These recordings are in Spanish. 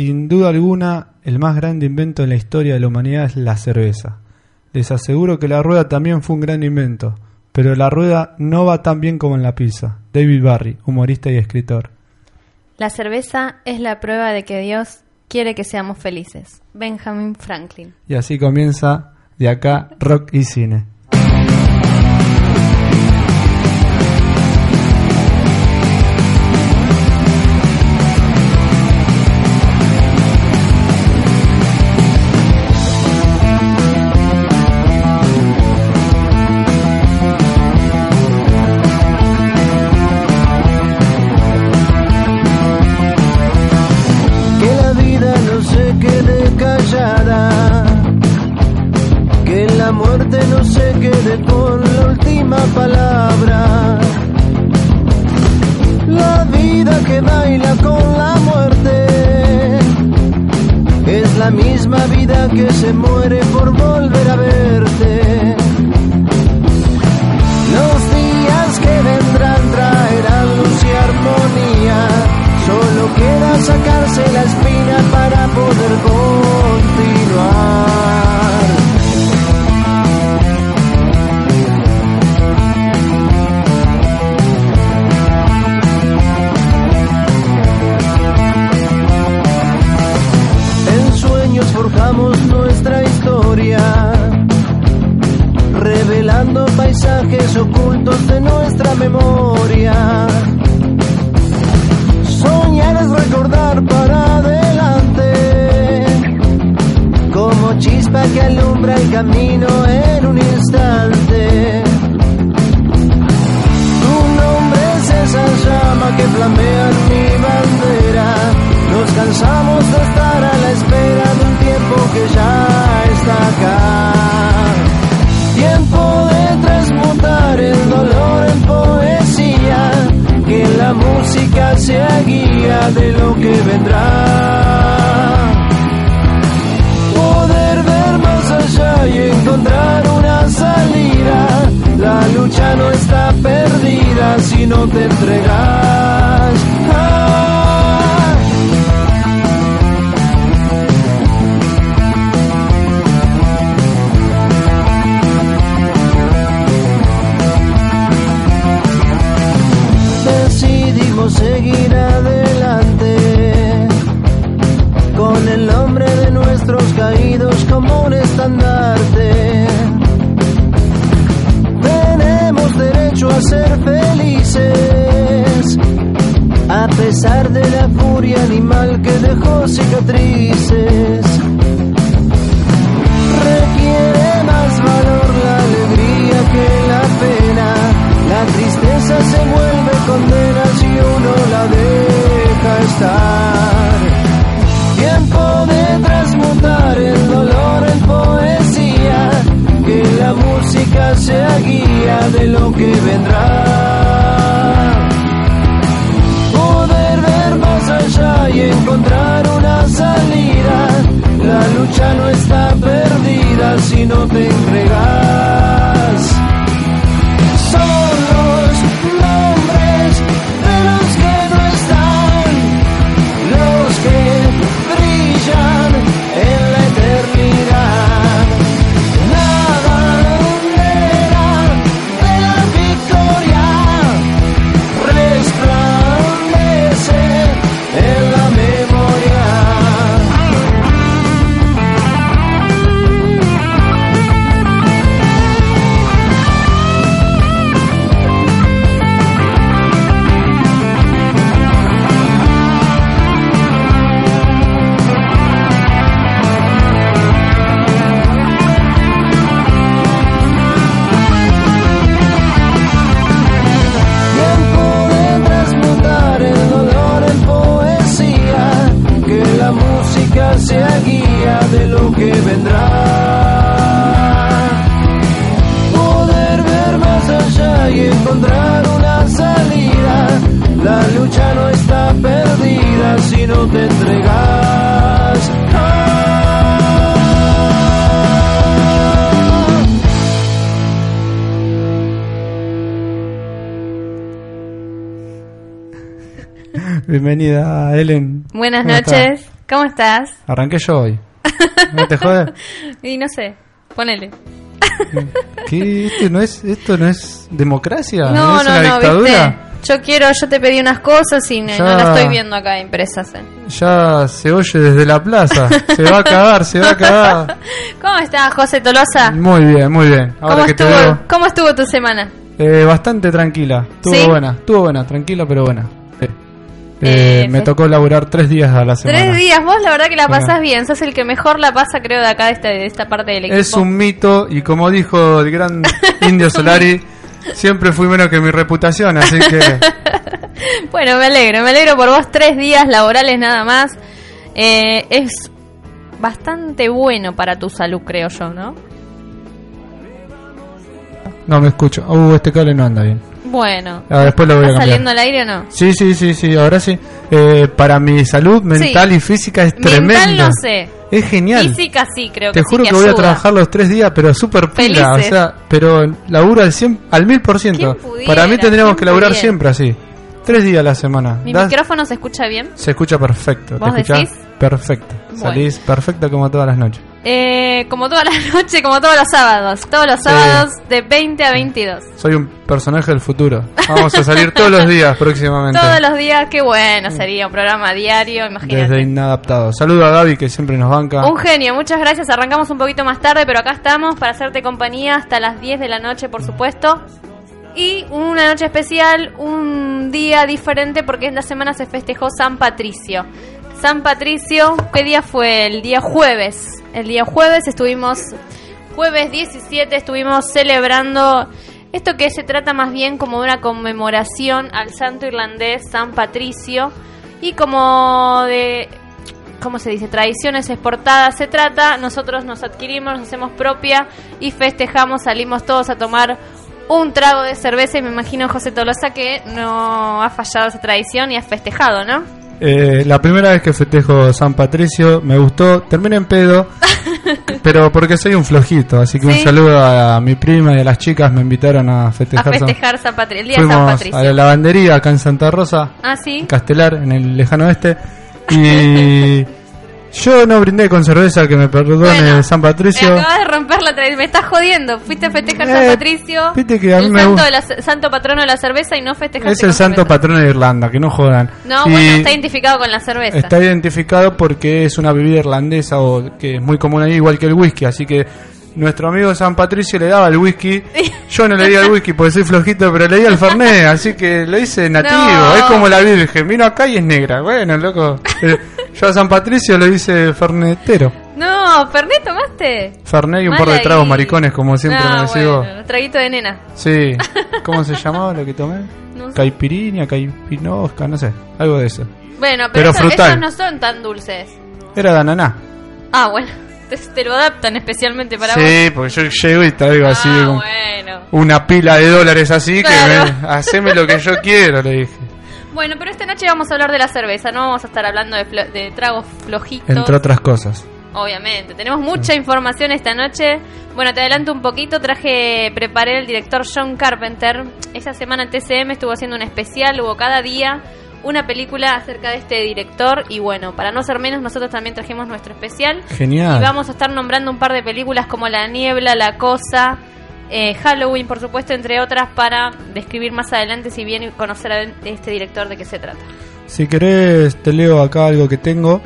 Sin duda alguna, el más grande invento en la historia de la humanidad es la cerveza. Les aseguro que la rueda también fue un gran invento, pero la rueda no va tan bien como en la pizza. David Barry, humorista y escritor. La cerveza es la prueba de que Dios quiere que seamos felices. Benjamin Franklin. Y así comienza de acá Rock y Cine. Buenas noches, ¿cómo estás? Arranqué yo hoy. ¿No te jodas? y no sé, ponele. ¿Qué? ¿Esto no es, no democracia? No, no, es no, una dictadura? ¿viste? Yo quiero, yo te pedí unas cosas y no, ya, las estoy viendo acá impresas. Eh. Ya se oye desde la plaza. se va a acabar, se va a acabar. ¿Cómo estás, José Tolosa? Muy bien, muy bien. ¿Cómo, estuvo, ¿Cómo estuvo tu semana? Eh, bastante tranquila. Estuvo buena, estuvo buena, tranquila pero buena. Eh, Eh, me tocó laburar tres días a la semana. Tres días, vos la verdad que la Bueno. pasás bien, sos el que mejor la pasa creo de acá de esta, de esta parte del equipo. Es un mito y como dijo el gran Indio Solari, siempre fui menos que mi reputación, así que Bueno, me alegro, me alegro por vos, tres días laborales nada más. Eh, es bastante bueno para tu salud, creo yo, ¿no? no me escucho. Uh, este cable no anda bien. Bueno. Ah, después lo voy a ¿Estás cambiar. saliendo al aire o no? Sí, sí, sí, sí, ahora sí. Eh, para mi salud mental Sí. y física es Mental tremendo. no sé. Es genial. Física sí, creo Te que juro sí que, voy a trabajar los tres días, pero súper pila, o sea, pero laburo al 100, al mil por ciento. Para mí tendríamos ¿Quién que laburar pudiera? siempre así. Tres días a la semana. ¿Mi Das- micrófono se escucha bien? Se escucha perfecto. ¿Vos ¿Te escuchás? decís? Perfecto. Bueno. Salís perfecta como todas las noches. Eh, como todas las noches, como todos los sábados. Todos los Sí. sábados de 20 a 22. Soy un personaje del futuro. Vamos a salir todos los días próximamente. Todos los días, qué bueno sería un programa diario, imagínate. Desde Inadaptado. Saludo a Gaby que siempre nos banca. Un genio, muchas gracias. Arrancamos un poquito más tarde, pero acá estamos para hacerte compañía hasta las 10 de la noche, por supuesto. Y una noche especial, un día diferente porque esta semana se festejó San Patricio. San Patricio, ¿qué día fue? El día jueves. El día jueves estuvimos, jueves 17, estuvimos celebrando esto que se trata más bien como una conmemoración al santo irlandés San Patricio y como de ¿cómo se dice? Tradiciones exportadas se trata, nosotros nos adquirimos, nos hacemos propia y festejamos, salimos todos a tomar un trago de cerveza y me imagino José Tolosa que no ha fallado esa tradición y ha festejado, ¿no? Eh, la primera vez que festejo San Patricio me gustó, terminé en pedo, pero porque soy un flojito, así que un saludo a mi prima y a las chicas me invitaron a A festejar. San- festejar San Patri- el día de San Fuimos a la Patricio. lavandería acá en Santa Rosa, Ah, sí. en Castelar, en el lejano oeste, y yo no brindé con cerveza, que me perdone Bueno, San Me Patricio. acabas de romper la tradición, me estás jodiendo. Fuiste a festejar San Eh, Patricio, viste que a mí el me santo, de la santo patrono de la cerveza y no festejaste Es el santo cerveza. patrón de Irlanda, que no jodan. No, Y- bueno, está identificado con la cerveza. Está identificado porque es una bebida irlandesa o que es muy común ahí, igual que el whisky. Así que nuestro amigo San Patricio le daba el whisky. Yo no le di el whisky porque soy flojito, pero le di el Fernet. Así que lo hice nativo. No. Es como la Virgen. Vino acá y es negra. Bueno, loco. Yo a San Patricio le hice Fernetero. No, ¿Fernet tomaste? Fernet y un par de tragos maricones, como siempre No, me decís vos. bueno, traguito de nena. Sí. ¿Cómo se llamaba lo que tomé? No sé. Caipirinha, caipinosca, no sé. Algo de eso. Bueno, pero, Pero eso- frutal. esos no son tan dulces. Era de ananá. Ah, bueno, te, te lo adaptan especialmente para vos. Sí, porque yo llego y traigo así ah, como bueno. una pila de dólares así Claro. que me, haceme lo que yo quiero, le dije. Bueno, pero esta noche vamos a hablar de la cerveza, no vamos a estar hablando de, flo- de tragos flojitos. Entre otras cosas. Obviamente, tenemos mucha información esta noche. Bueno, te adelanto un poquito, traje, preparé el director John Carpenter. Esta semana en TCM estuvo haciendo un especial, hubo cada día una película acerca de este director y bueno, para no ser menos, nosotros también trajimos nuestro especial. Genial. Y vamos a estar nombrando un par de películas como La Niebla, La Cosa, eh, Halloween, por supuesto, entre otras, para describir más adelante, si bien conocer a este director de qué se trata. Si querés, te leo acá algo que tengo.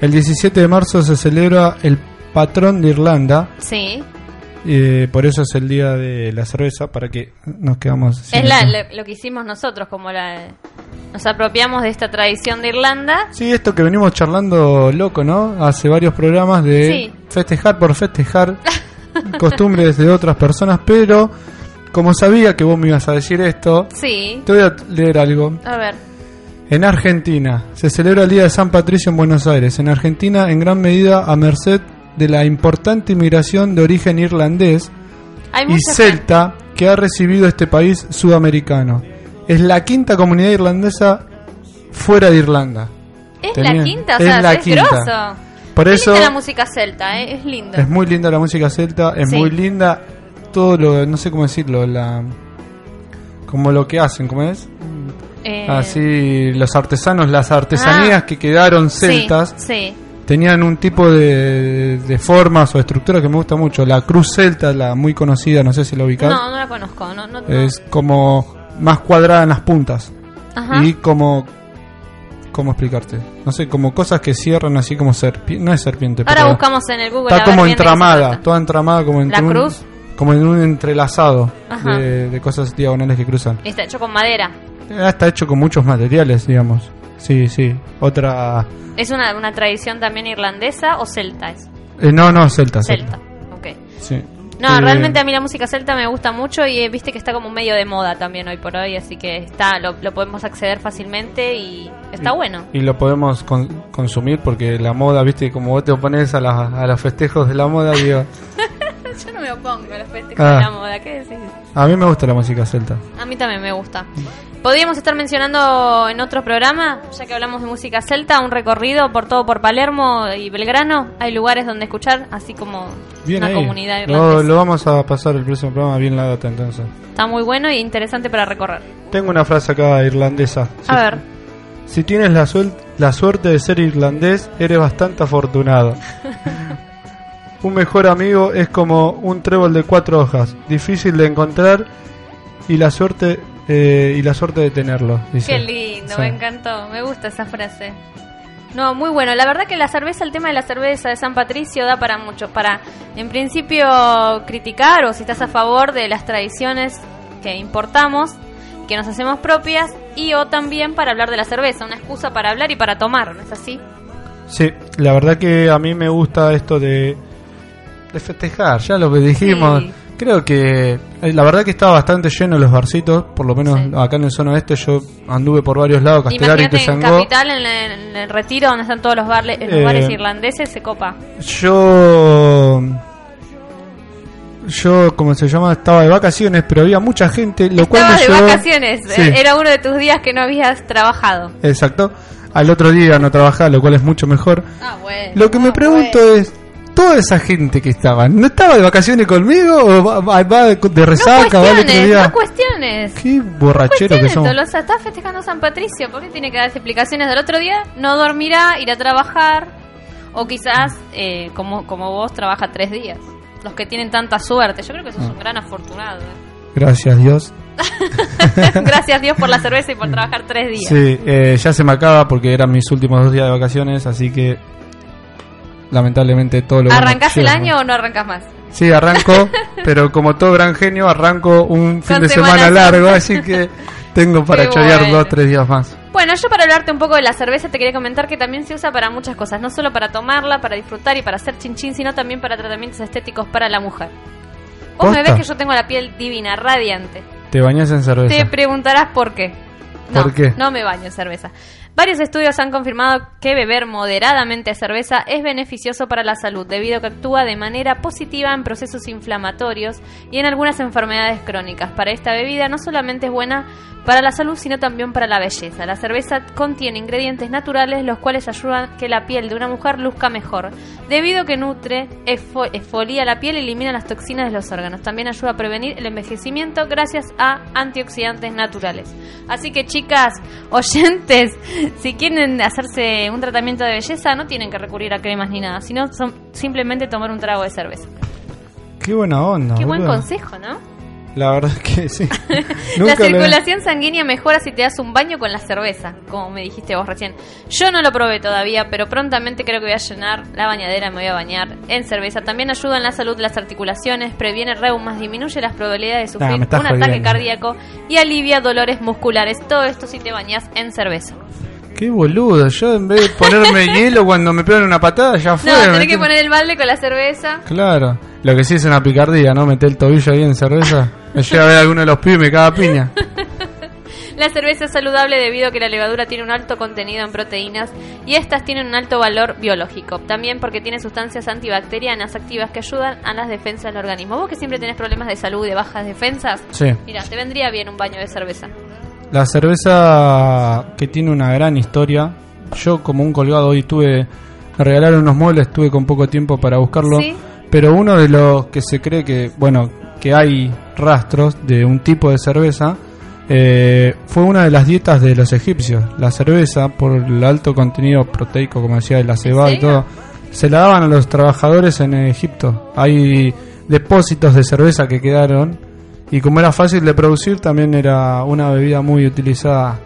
El 17 de marzo se celebra el patrón de Irlanda. Sí, eh, por eso es el día de la cerveza, para que nos quedamos. sin es la- lo, lo que hicimos nosotros, como la, nos apropiamos de esta tradición de Irlanda. Sí, esto que venimos charlando loco, ¿no? Hace varios programas de Sí. festejar por festejar costumbres de otras personas, pero como sabía que vos me ibas a decir esto, Sí, te voy a leer algo. a ver. En Argentina se celebra el Día de San Patricio en Buenos Aires. En Argentina, en gran medida a merced de la importante inmigración de origen irlandés Hay y celta que ha recibido este país sudamericano. Es la quinta comunidad irlandesa fuera de Irlanda. Es Tenía- la quinta, o es sea, la es quinta. grosso. Por Qué eso linda la música celta, ¿eh? es lindo. es muy linda la música celta, es Sí. muy linda todo lo, no sé cómo decirlo, la como lo que hacen, ¿cómo es? Eh, Así, los artesanos, las artesanías Ah. que quedaron sí, celtas, Sí, tenían un tipo de, de formas o estructuras que me gusta mucho. La cruz celta, la muy conocida, no sé si la ubicás, No, no la conozco. No, no, no. es como más cuadrada en las puntas. Ajá. Y como... ¿Cómo explicarte? No sé, como cosas que cierran así como serpiente. No es serpiente, Ahora pero buscamos en el Google. está como entramada, toda entramada como entre ¿La un- cruz? como en un entrelazado de, de cosas diagonales que cruzan. Y Está hecho con madera. Eh, Está hecho con muchos materiales, digamos. Sí, sí. Otra... ¿Es una, una tradición también irlandesa o celta? Es eh, no, no, celta. celta. Ok. Sí. No, Eh, realmente a mí la música celta me gusta mucho y eh, viste que está como medio de moda también hoy por hoy, así que está lo, lo podemos acceder fácilmente y está y- bueno. Y lo podemos con- consumir porque la moda, viste, como vos te opones a, la- a los festejos de la moda, digo... Yo no me opongo a los festejos Ah. de la moda, ¿qué decís? A mí me gusta la música celta. A mí también me gusta. Podríamos estar mencionando en otro programa, ya que hablamos de música celta, un recorrido por todo por Palermo y Belgrano. Hay lugares donde escuchar, así como Bien una ahí. comunidad irlandesa. lo vamos a pasar el próximo programa bien la data entonces. Está muy bueno y interesante para recorrer. Tengo una frase acá irlandesa. A ver, Si tienes la, suel- la suerte de ser irlandés, eres bastante afortunado. un mejor amigo es como un trébol de cuatro hojas, difícil de encontrar y la suerte eh, y la suerte de tenerlo. dice. qué lindo, Sí. me encantó, me gusta esa frase. No, muy bueno. La verdad que la cerveza, el tema de la cerveza de San Patricio da para mucho. Para, en principio, criticar o si estás a favor de las tradiciones que importamos, que nos hacemos propias, y o también para hablar de la cerveza, una excusa para hablar y para tomar, ¿no es así? Sí, la verdad que a mí me gusta esto de, de festejar, ya lo que dijimos. Sí. Creo que eh, la verdad que estaba bastante lleno los barcitos, por lo menos Sí. acá en el zona oeste yo anduve por varios lados, Castelar y en. Capital, en el, en el retiro donde están todos los Eh, bares irlandeses, se copa. Yo yo como se llama estaba de vacaciones, pero había mucha gente, lo cual me de llevó vacaciones, Sí. eh, era uno de tus días que no habías trabajado. Exacto. Al otro día no trabajaba, lo cual es mucho mejor. Ah, bueno. Lo que me pregunto es toda esa gente que estaba, ¿no estaba de vacaciones conmigo o va, va- va de No resaca, otro cuestiones, día? no cuestiones. Qué borrachero que Cuestiones, somos. Tolosa, está festejando San Patricio, ¿por qué tiene que dar explicaciones del otro día? No dormirá, irá a trabajar, o quizás, eh, como, como vos, trabaja tres días. Los que tienen tanta suerte, yo creo que sos Ah. un gran afortunado. ¿eh? Gracias Dios. Gracias Dios por la cerveza y por trabajar tres días. Sí, eh, ya se me acaba porque eran mis últimos dos días de vacaciones, así que lamentablemente todo lo ¿Arrancás el año o no arrancás más? Sí, arranco, pero como todo gran genio, arranco un fin Con de Semana semana largo, así que tengo para chorear bueno. dos, tres días más. Bueno, yo para hablarte un poco de la cerveza te quería comentar que también se usa para muchas cosas, no solo para tomarla, para disfrutar y para hacer chinchín, sino también para tratamientos estéticos para la mujer. Vos me ves que yo tengo la piel divina, radiante. Te bañas en cerveza. Te preguntarás por qué. No, ¿Por qué? No me baño en cerveza. Varios estudios han confirmado que beber moderadamente cerveza es beneficioso para la salud debido a que actúa de manera positiva en procesos inflamatorios y en algunas enfermedades crónicas. Para esta bebida no solamente es buena para la salud, sino también para la belleza. La cerveza contiene ingredientes naturales los cuales ayudan que la piel de una mujer luzca mejor, debido a que nutre, esfo- esfolía la piel y elimina las toxinas de los órganos. También ayuda a prevenir el envejecimiento gracias a antioxidantes naturales. Así que chicas, oyentes, si quieren hacerse un tratamiento de belleza, no tienen que recurrir a cremas ni nada, sino son- simplemente tomar un trago de cerveza. Qué buena onda. Qué buen boludo. consejo, ¿no? La verdad que sí. la le- circulación sanguínea mejora si te das un baño con la cerveza, como me dijiste vos recién. Yo no lo probé todavía, pero prontamente creo que voy a llenar la bañadera y me voy a bañar en cerveza. También ayuda en la salud de las articulaciones, previene reumas, disminuye las probabilidades de sufrir un ataque cardíaco y alivia dolores musculares. Todo esto si te bañas en cerveza. Qué boludo. Yo en vez de ponerme hielo cuando me pegan una patada, ya fue. No, tenés metí- que poner el balde con la cerveza. Claro. Lo que sí es una picardía, ¿no? Meter el tobillo ahí en cerveza. Me llega a ver a alguno de los pibes y me caga piña. La cerveza es saludable debido a que la levadura tiene un alto contenido en proteínas y estas tienen un alto valor biológico. También porque tiene sustancias antibacterianas activas que ayudan a las defensas del organismo. Vos que siempre tenés problemas de salud y de bajas defensas, Sí. mira, te vendría bien un baño de cerveza. La cerveza que tiene una gran historia. Yo como un colgado hoy tuve... Me regalaron unos muebles, tuve con poco tiempo para buscarlo. Sí. Pero uno de los que se cree que, bueno, que hay rastros de un tipo de cerveza eh, fue una de las dietas de los egipcios. La cerveza, por el alto contenido proteico, como decía, de la cebada y todo, se la daban a los trabajadores en Egipto. Hay depósitos de cerveza que quedaron y como era fácil de producir, también era una bebida muy utilizada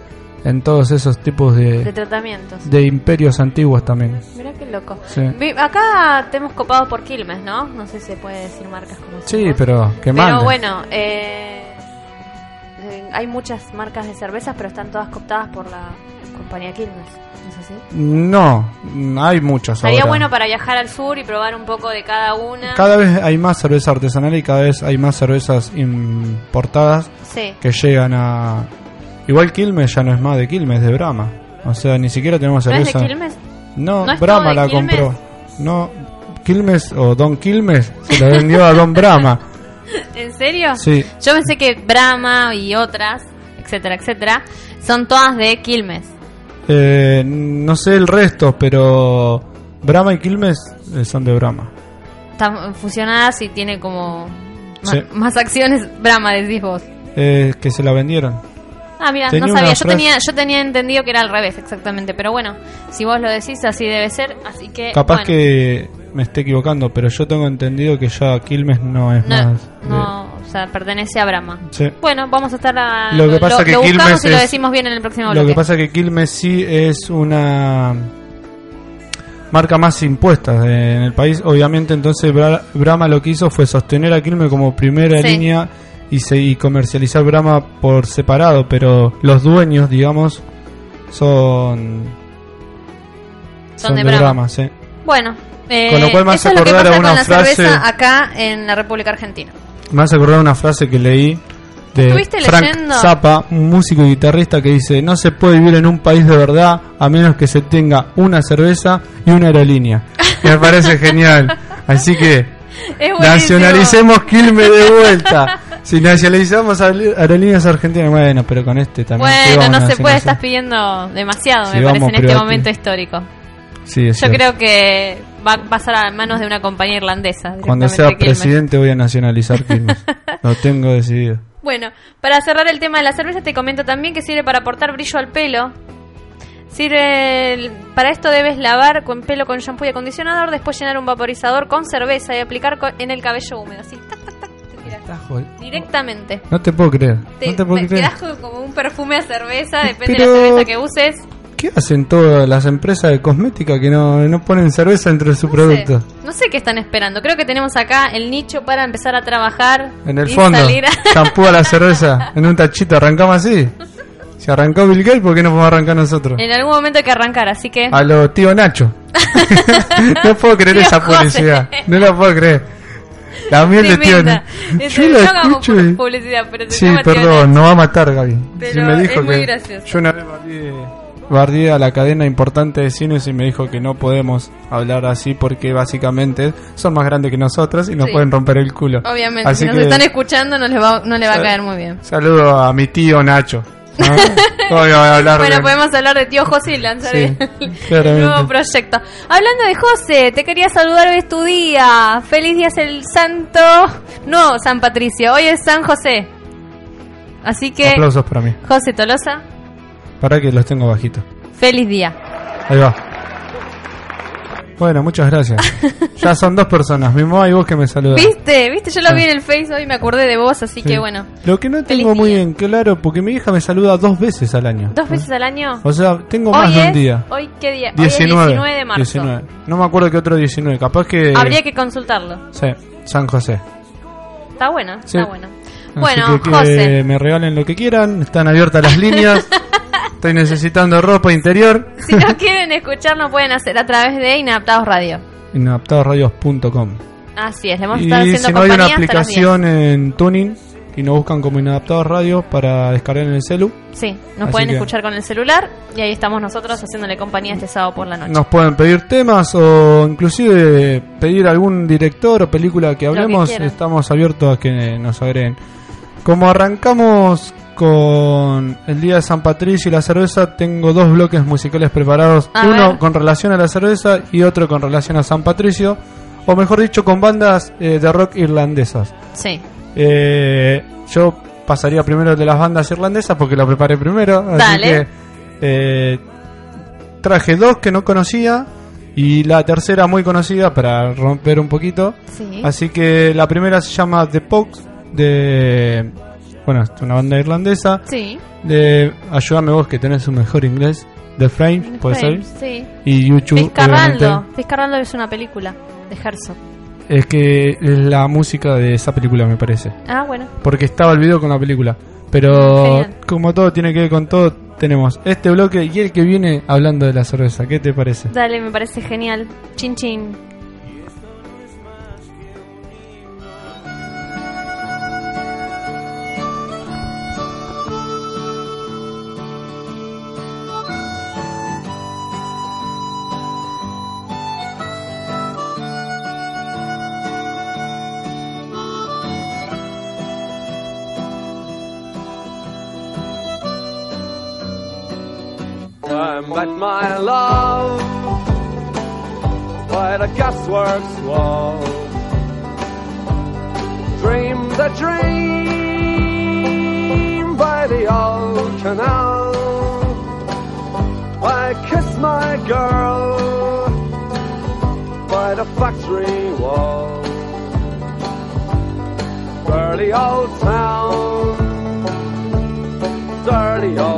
en todos esos tipos De de, tratamientos. de imperios antiguos también. Mira qué loco. Sí. Acá tenemos copados por Quilmes, ¿no? No sé si se puede decir marcas como Sí, pero que Pero manden. bueno, eh, hay muchas marcas de cervezas, pero están todas cooptadas por la compañía Quilmes. ¿No es así? No, hay muchos Estaría ahora. bueno para viajar al sur y probar un poco de cada una. Cada vez hay más cerveza artesanal y cada vez hay más cervezas importadas Sí. que llegan a... Igual Quilmes ya no es más de Quilmes, es de Brahma. O sea, ni siquiera tenemos ¿No es cerveza... de Quilmes? No, ¿No es Brahma la Quilmes? compró. No, Quilmes o Don Quilmes se la vendió a Don Brahma. ¿En serio? Sí, Yo pensé que Brahma y otras, etcétera, etcétera, son todas de Quilmes. eh, no sé el resto, pero Brahma y Quilmes eh, son de Brahma. Están fusionadas y tiene como Sí. más acciones. Brahma, decís vos. Eh, que se la vendieron. Ah, mira, no sabía. Yo tenía, yo tenía entendido que era al revés, exactamente. Pero bueno, si vos lo decís, así debe ser. Así que. Capaz bueno, que me esté equivocando, pero yo tengo entendido que ya Quilmes no es No, más. de- no, o sea, pertenece a Brahma. Sí. Bueno, vamos a estar a. Lo que pasa que lo buscamos Quilmes y lo decimos bien en el próximo Lo bloque. que pasa que Quilmes sí es una marca más impuesta de- en el país. Obviamente, entonces Bra- Brahma lo que hizo fue sostener a Quilmes como primera Sí. línea y, se, y comercializar Brahma por separado, pero los dueños, digamos, son Son de Brahma. sí. Bueno, eh, Con lo cual me hace acordar a una frase- acá en la República Argentina. Me hace acordar una frase que leí de ¿Estuviste Frank leyendo? Zappa, un músico y guitarrista que dice, no se puede vivir en un país de verdad a menos que se tenga una cerveza y una aerolínea. Y me parece genial. Así que nacionalicemos Quilmes de vuelta. Si nacionalizamos aer- aerolíneas argentinas, bueno, pero con este también. Bueno, no se puede, estás pidiendo demasiado, me parece, en este momento histórico. Sí, es Yo cierto. creo que va a pasar a manos de una compañía irlandesa. Cuando sea presidente voy a nacionalizar Quilmes. Lo tengo decidido. Bueno, para cerrar el tema de la cerveza, te comento también que sirve para aportar brillo al pelo. Sirve para esto debes lavar con pelo con shampoo y acondicionador, después llenar un vaporizador con cerveza y aplicar en el cabello húmedo, así, tac, tac, tac, te tirás. directamente. No te puedo creer. Te, no te puedo te creer. quedás con- como un perfume a cerveza, depende Pero- de la cerveza que uses. ¿Qué hacen todas las empresas de cosmética que no, no ponen cerveza entre sus No sé, productos? no sé qué están esperando. Creo que tenemos acá el nicho para empezar a trabajar. En el y fondo, salir a- la cerveza, en un tachito, arrancamos así. Si arrancó Bill Gates, ¿por qué no podemos arrancar nosotros? en algún momento hay que arrancar, así que. A lo tío Nacho. no puedo creer Tío esa José. publicidad. No la puedo creer. La miel de tío. Nacho. Este, Yo la no escucho y- publicidad, pero se Sí, llama Tío perdón, Nacho. nos va a matar Gaby. Pero me dijo es muy que gracioso. yo una vez bardeé, a la cadena importante de cines y me dijo que no podemos hablar así porque básicamente son más grandes que nosotros y nos Sí. pueden romper el culo. Obviamente, Así si nos que están escuchando no les va, no le va a caer muy bien. saludo a mi tío Nacho. ¿no? Voy a hablar Bueno, de- podemos hablar de tío José y lanzar Sí, el, el nuevo proyecto. Hablando de José, te quería saludar, hoy es tu día. Feliz día es el santo. No, San Patricio, hoy es San José. Así que, Aplausos para mí. José Tolosa, Para que los tengo bajitos. feliz día. Ahí va. Bueno, muchas gracias. ya son dos personas, mi mamá y vos que me saludan. ¿Viste? ¿Viste? Yo lo vi en el Face hoy, me acordé de vos, así Sí. que bueno. Lo que no tengo muy día. en claro, porque mi hija me saluda dos veces al año. ¿Dos veces al año? O sea, tengo hoy más de es, un día. ¿Hoy qué día? 19. Hoy es 19 de marzo. 19. No me acuerdo qué otro 19. Capaz que. Habría que consultarlo. Sí, San José. Está bueno, Sí. está bueno. Así Bueno, que, que José, me regalen lo que quieran. Están abiertas las líneas. Estoy necesitando ropa interior. si no quieren escuchar, lo pueden hacer a través de Inadaptados Radio. Inadaptadosradios.com. Así es, le vamos a Y estar haciendo si no hay una hasta las 10. aplicación en Tuning y nos buscan como Inadaptados Radio para descargar en el celu, Sí, nos Así pueden que- escuchar con el celular y ahí estamos nosotros haciéndole compañía este sábado por la noche. nos pueden pedir temas o inclusive pedir algún director o película que hablemos. Estamos abiertos a que nos agreguen. Como arrancamos con el día de San Patricio y la cerveza, tengo dos bloques musicales preparados. A Uno ver. con relación a la cerveza y otro con relación a San Patricio. O mejor dicho, con bandas eh, de rock irlandesas. Sí, Eh, yo pasaría primero de las bandas irlandesas porque lo preparé primero. Así Dale. que eh, traje dos que no conocía y la tercera muy conocida para romper un poquito. Sí. Así que la primera se llama The Pogues de bueno, es una banda irlandesa Sí. de Ayúdame vos que tenés un mejor inglés, The Frame, puede ser. Sí. Y YouTube Fiscarraldo. Fiscarraldo es una película de Herzog. Es que es la música de esa película me parece. Ah, bueno. porque estaba el video con la película. Pero Genial. como todo tiene que ver con todo, tenemos este bloque y el que viene hablando de la cerveza. ¿Qué te parece? Dale, me parece genial. Chin chin. I met my love by the gasworks wall. Dreamed a dream by the old canal. I kissed my girl by the factory wall. Dirty old town, dirty old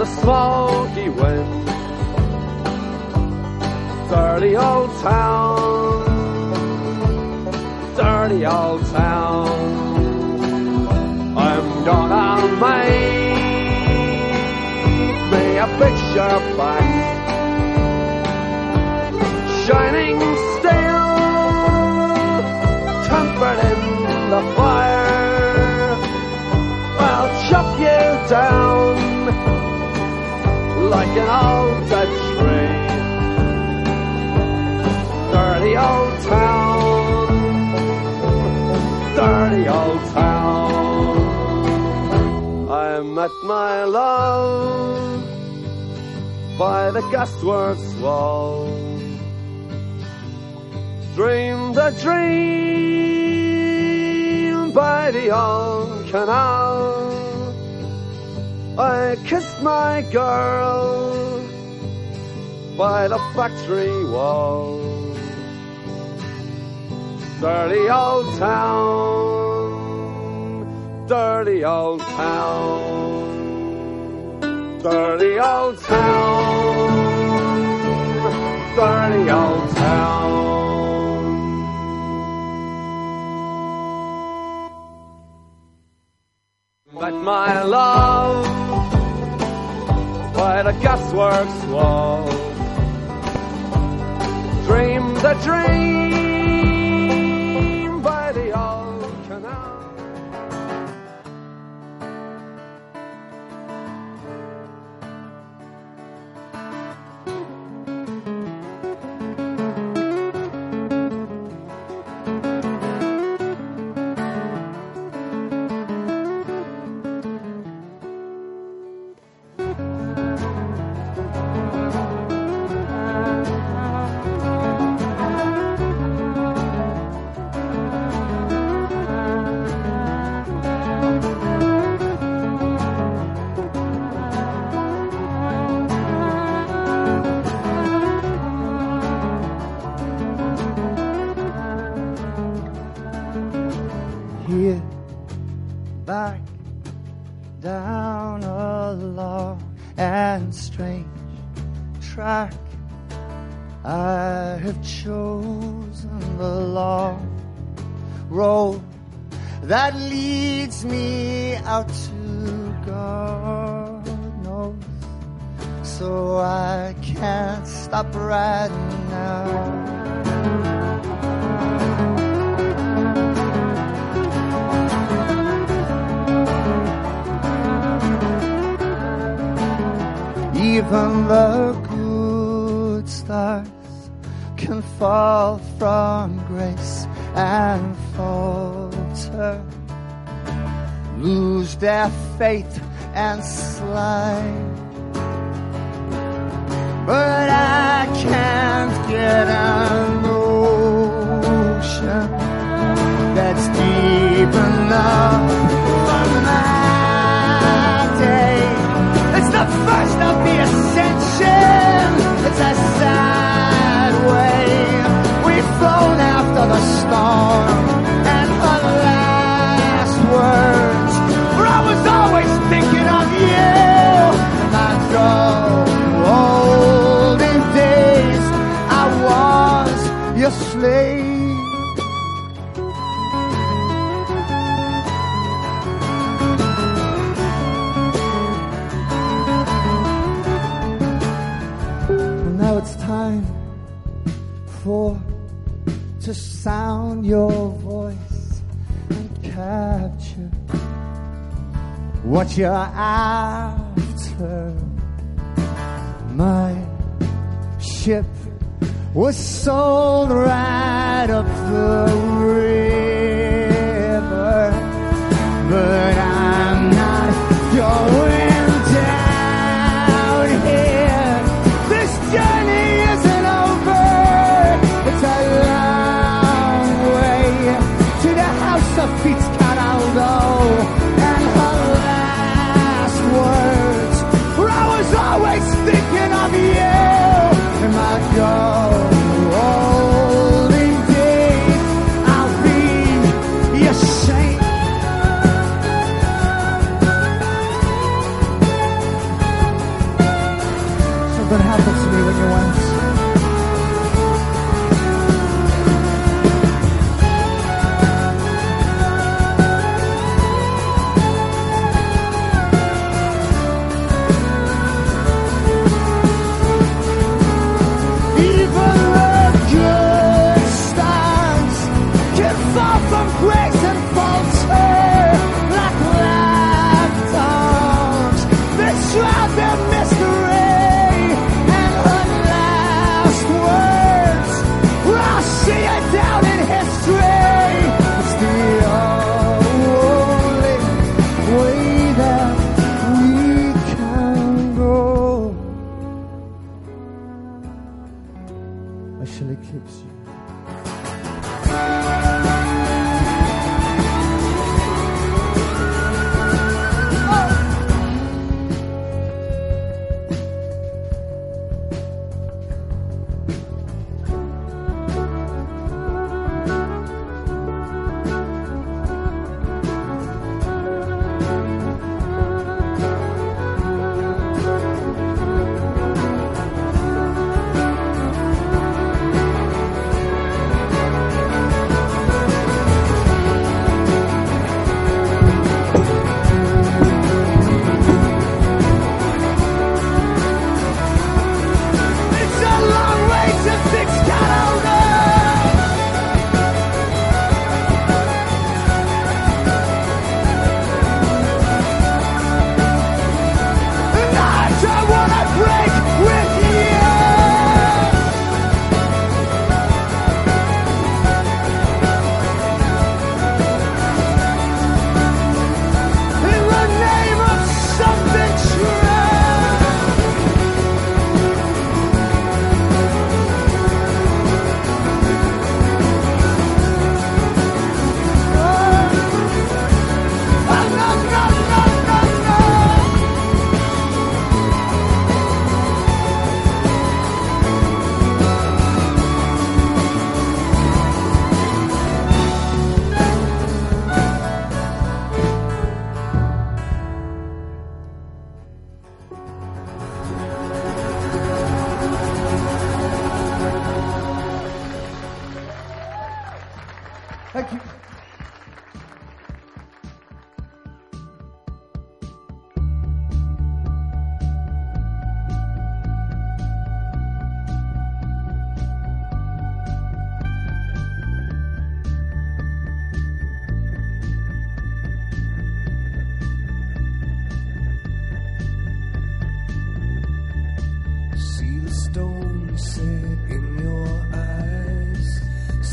The smoky wind. Dirty old town, dirty old town. I'm gonna make me a picture back, shining steel, tempered in the fire. Like an old dead tree. Dirty old town, dirty old town. I met my love by the gasworks wall. Dreamed a dream by the old canal. I kissed my girl by the factory wall. Dirty old town, dirty old town, dirty old town, dirty old town. Met my love by the gasworks wall. Dreamed a dream faith and slide. what you're after. My ship was sold right up the river, but I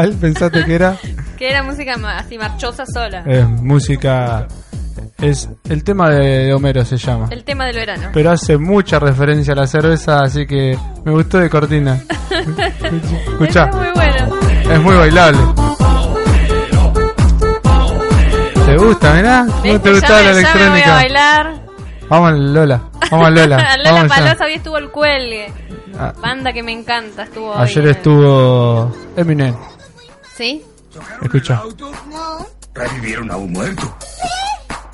cuál pensaste que era? que era música así marchosa sola. Es música. Es el tema de Homero se llama. El tema del verano. Pero hace mucha referencia a la cerveza, así que me gustó de cortina. Escucha. Es muy bueno. Es muy bailable. ¿Te gusta, mirá? ¿Cómo te este, gustaba la electrónica? Me voy a. Vamos Lola. Vamos Lola. Lola Vamos estuvo el cuelgue. Ah. Banda que me encanta, estuvo. Ayer estuvo Eminem. ¿Sí? escucha. auto? Revivieron a un muerto.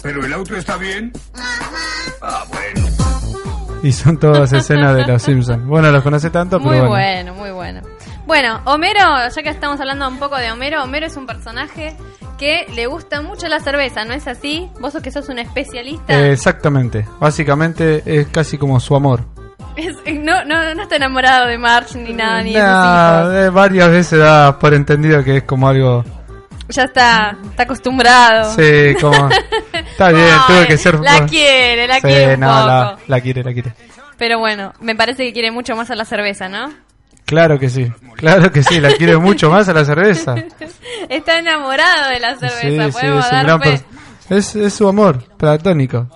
¿Pero el auto está bien? Ah, bueno. Y son todas escenas de los Simpsons. Bueno, los conoce tanto, Muy pero bueno. bueno, muy bueno. Bueno, Homero, ya que estamos hablando un poco de Homero, Homero es un personaje que le gusta mucho la cerveza, ¿no es así? Vos sos que sos un especialista. Eh, exactamente. Básicamente es casi como su amor. Es- no, no, no está enamorado de Marge ni nada, ni de sus hijos. eh, varias veces da por entendido que es como algo. Ya está, está acostumbrado. Sí, como. Está bien, tuve que ser. La quiere, la Sí, quiere un no, poco. la, la quiere, la quiere. Pero bueno, me parece que quiere mucho más a la cerveza, ¿no? Claro que sí, claro que sí, la quiere mucho más a la cerveza. Está enamorado de la cerveza, Sí, sí, podemos es un dar gran fe. es, es su amor platónico.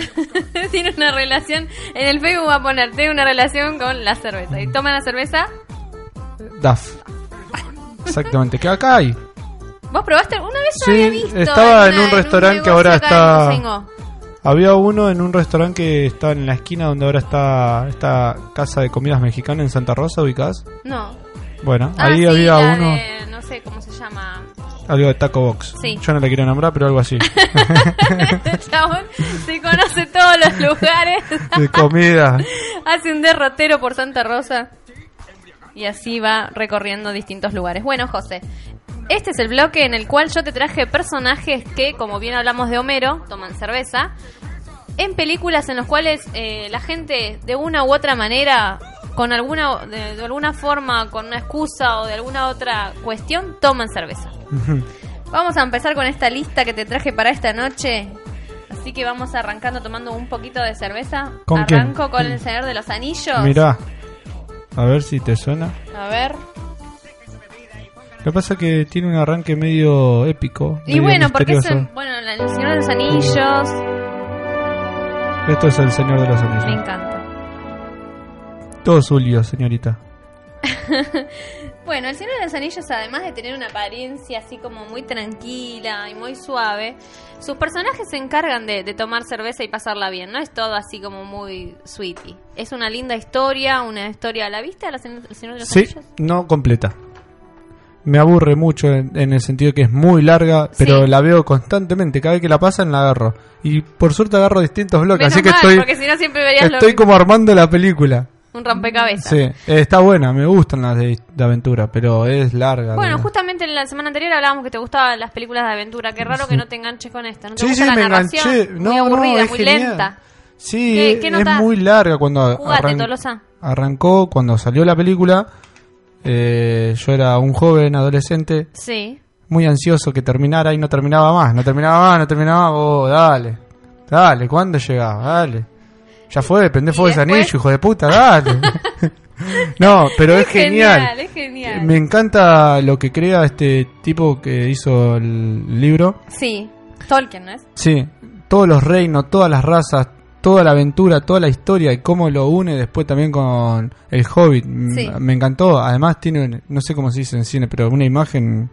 Tiene una relación, en el Facebook va a poner, tiene una relación con la cerveza. Y toma la cerveza. DAF. Exactamente, que acá hay. ¿Vos probaste? Una vez Sí, había visto. estaba en una- un restaurante que ahora está-. Había uno en un restaurante que está en la esquina donde ahora está esta casa de comidas mexicana en Santa Rosa, ubicás. No. Bueno, Ah, ahí sí, había uno, de- no sé cómo se llama. Algo de Taco Box. Sí. Yo no le quiero nombrar, pero algo así. Este chabón se conoce todos los lugares. de comida. Hace un derrotero por Santa Rosa. Y así va recorriendo distintos lugares. Bueno, José, este es el bloque en el cual yo te traje personajes que, como bien hablamos de Homero, toman cerveza. En películas en las cuales eh, la gente, de una u otra manera, con alguna, de, de alguna forma, con una excusa o de alguna otra cuestión, toman cerveza. Vamos a empezar con esta lista que te traje para esta noche. Así que vamos arrancando tomando un poquito de cerveza. ¿Con quién? Arranco con el Señor de los Anillos. Mirá, a ver si te suena. A ver. Lo que pasa es que tiene un arranque medio épico. Y medio bueno, porque es bueno, el Señor de los Anillos. Esto es el Señor de los Me Anillos. encanta. Todo suyo, señorita. Bueno, el Señor de los Anillos, además de tener una apariencia así como muy tranquila y muy suave, sus personajes se encargan de, de tomar cerveza y pasarla bien. No es todo así como muy sweetie. Es una linda historia, una historia a la vista, el Señor de los Sí, Anillos. no completa. Me aburre mucho en, en el sentido que es muy larga, pero Sí. la veo constantemente. Cada vez que la pasan la agarro. Y por suerte agarro distintos bloques, Menos así que mal, estoy, porque si no siempre verías lo estoy mismo. como armando la película. Un rompecabezas. Sí, eh, está buena, me gustan las de, de aventura, pero es larga. Bueno, ¿no? justamente la semana anterior hablábamos que te gustaban las películas de aventura. Qué raro que no te enganches con esta. ¿No te Sí, gusta sí, la me narración? enganché. No, muy aburrida, muy genial. lenta. Sí, ¿Qué- qué es muy larga cuando Jugate, arran- Tolosa. arrancó, cuando salió la película. eh, yo era un joven adolescente Sí. muy ansioso que terminara y no terminaba más, no terminaba más, no terminaba más. Oh, dale, dale, ¿cuándo llegaba? Dale. Ya fue, prende ¿Y fuego ese después? anillo, hijo de puta, dale. no, pero es, genial. Es genial. Me encanta lo que crea este tipo que hizo el libro. Sí. Tolkien, ¿no es? Sí, todos los reinos, todas las razas, toda la aventura, toda la historia y cómo lo une después también con el Hobbit. Sí. Me encantó. Además tiene, no sé cómo se dice en cine, pero una imagen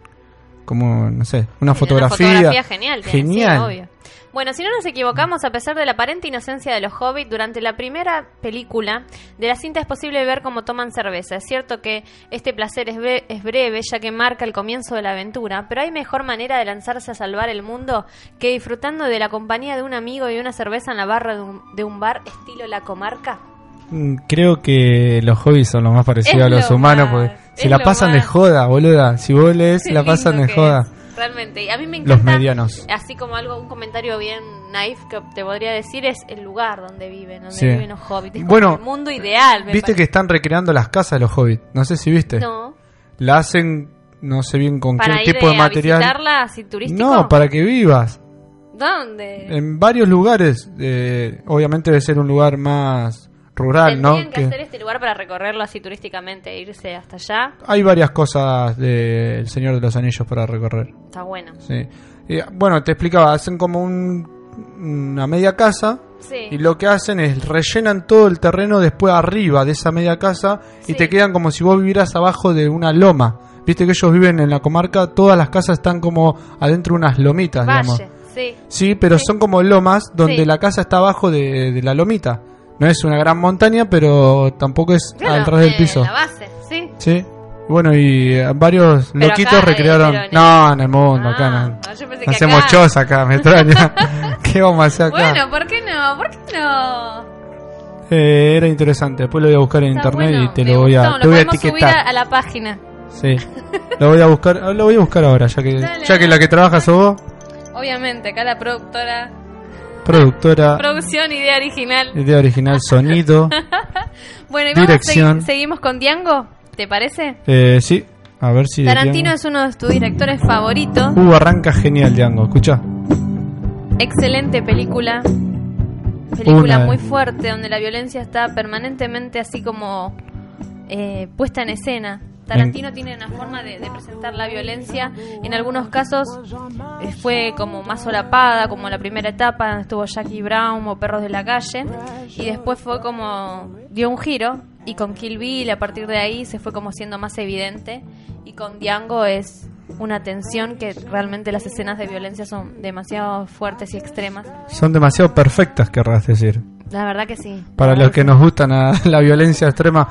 como, no sé, una Tiene fotografía. Una fotografía genial. tiene, sí, Genial. obvio. Bueno, si no nos equivocamos, a pesar de la aparente inocencia de los hobbits, durante la primera película de la cinta es posible ver cómo toman cerveza. Es cierto que este placer es, es breve, ya que marca el comienzo de la aventura, pero hay mejor manera de lanzarse a salvar el mundo que disfrutando de la compañía de un amigo y una cerveza en la barra de un, de un bar estilo La Comarca. Mm, Creo que los hobbies son los más parecidos Es a los lo humanos, más, porque es se la pasan de joda, boluda. Si vos lees, la pasan de joda. es, realmente. Y a mí me Los encanta. medianos. Así como algo, un comentario bien naif que te podría decir es el lugar donde viven, donde Sí. viven los hobbits. Es como el mundo ideal. me Viste que están recreando las casas de los hobbits. No sé si viste. No, La hacen, no sé bien con para qué ir tipo de material. a visitarla así turístico. No, para que vivas. ¿Dónde? En varios lugares. eh, obviamente debe ser un lugar más rural, ¿no? Tendrían que Que hacer este lugar para recorrerlo así turísticamente, irse hasta allá. Hay varias cosas del Señor de los Anillos para recorrer. Está bueno. Sí. Y, bueno, te explicaba, hacen como un, una media casa Sí. y lo que hacen es rellenan todo el terreno después arriba de esa media casa Sí. y te quedan como si vos vivieras abajo de una loma. Viste que ellos viven en la comarca, todas las casas están como adentro de unas lomitas, digamos. Valle, sí. Sí, pero Sí. son como lomas donde Sí. la casa está abajo de, de la lomita. No es una gran montaña, pero tampoco es Claro, al ras del eh, piso. La base, sí. Sí. Bueno, y eh, varios Pero loquitos acá, recrearon. no, en el mundo, Ah, acá no. que Hacemos acá. choza acá, me extraña. ¿Qué vamos a hacer acá? Bueno, ¿por qué no? ¿Por qué no? Eh, era interesante. Después lo voy a buscar en Está internet bueno, y te lo voy a, te voy a subir etiquetar. a, a la página. Sí. Lo voy a buscar, lo voy a buscar ahora, ya que, Dale, ya que la que trabaja sos vos, Obviamente, acá la productora. Productora, Producción, idea original. idea original, sonido. Bueno, y vamos a Dirección. segui- seguimos con Diango, ¿te parece? Eh, sí, a ver si. Tarantino es uno de tus directores favoritos. Uh, arranca genial, Django. Escucha. Excelente película. Película Una- muy fuerte donde la violencia está permanentemente así como eh, puesta en escena. Tarantino tiene una forma de, de presentar la violencia. En algunos casos eh, fue como más solapada, como la primera etapa donde estuvo Jackie Brown o Perros de la Calle. Y después fue como dio un giro. Y con Kill Bill, a partir de ahí, se fue como siendo más evidente. Y con Django es una tensión que realmente las escenas de violencia son demasiado fuertes y extremas. Son demasiado perfectas, querrás decir. La verdad que sí. Para La los que nos gustan a la violencia extrema,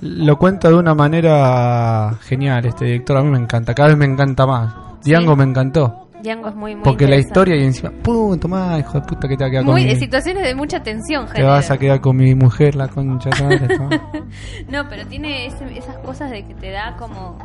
lo cuenta de una manera genial este director. A mí me encanta, cada vez me encanta más. Django Sí. me encantó. Django es muy, muy Porque la historia y encima, ¡pum! Tomá, hijo de puta, que te va a quedar con Muy, mi- situaciones de mucha tensión, Te vas a quedar con mi mujer, la concha. No, pero tiene ese- esas cosas de que te da como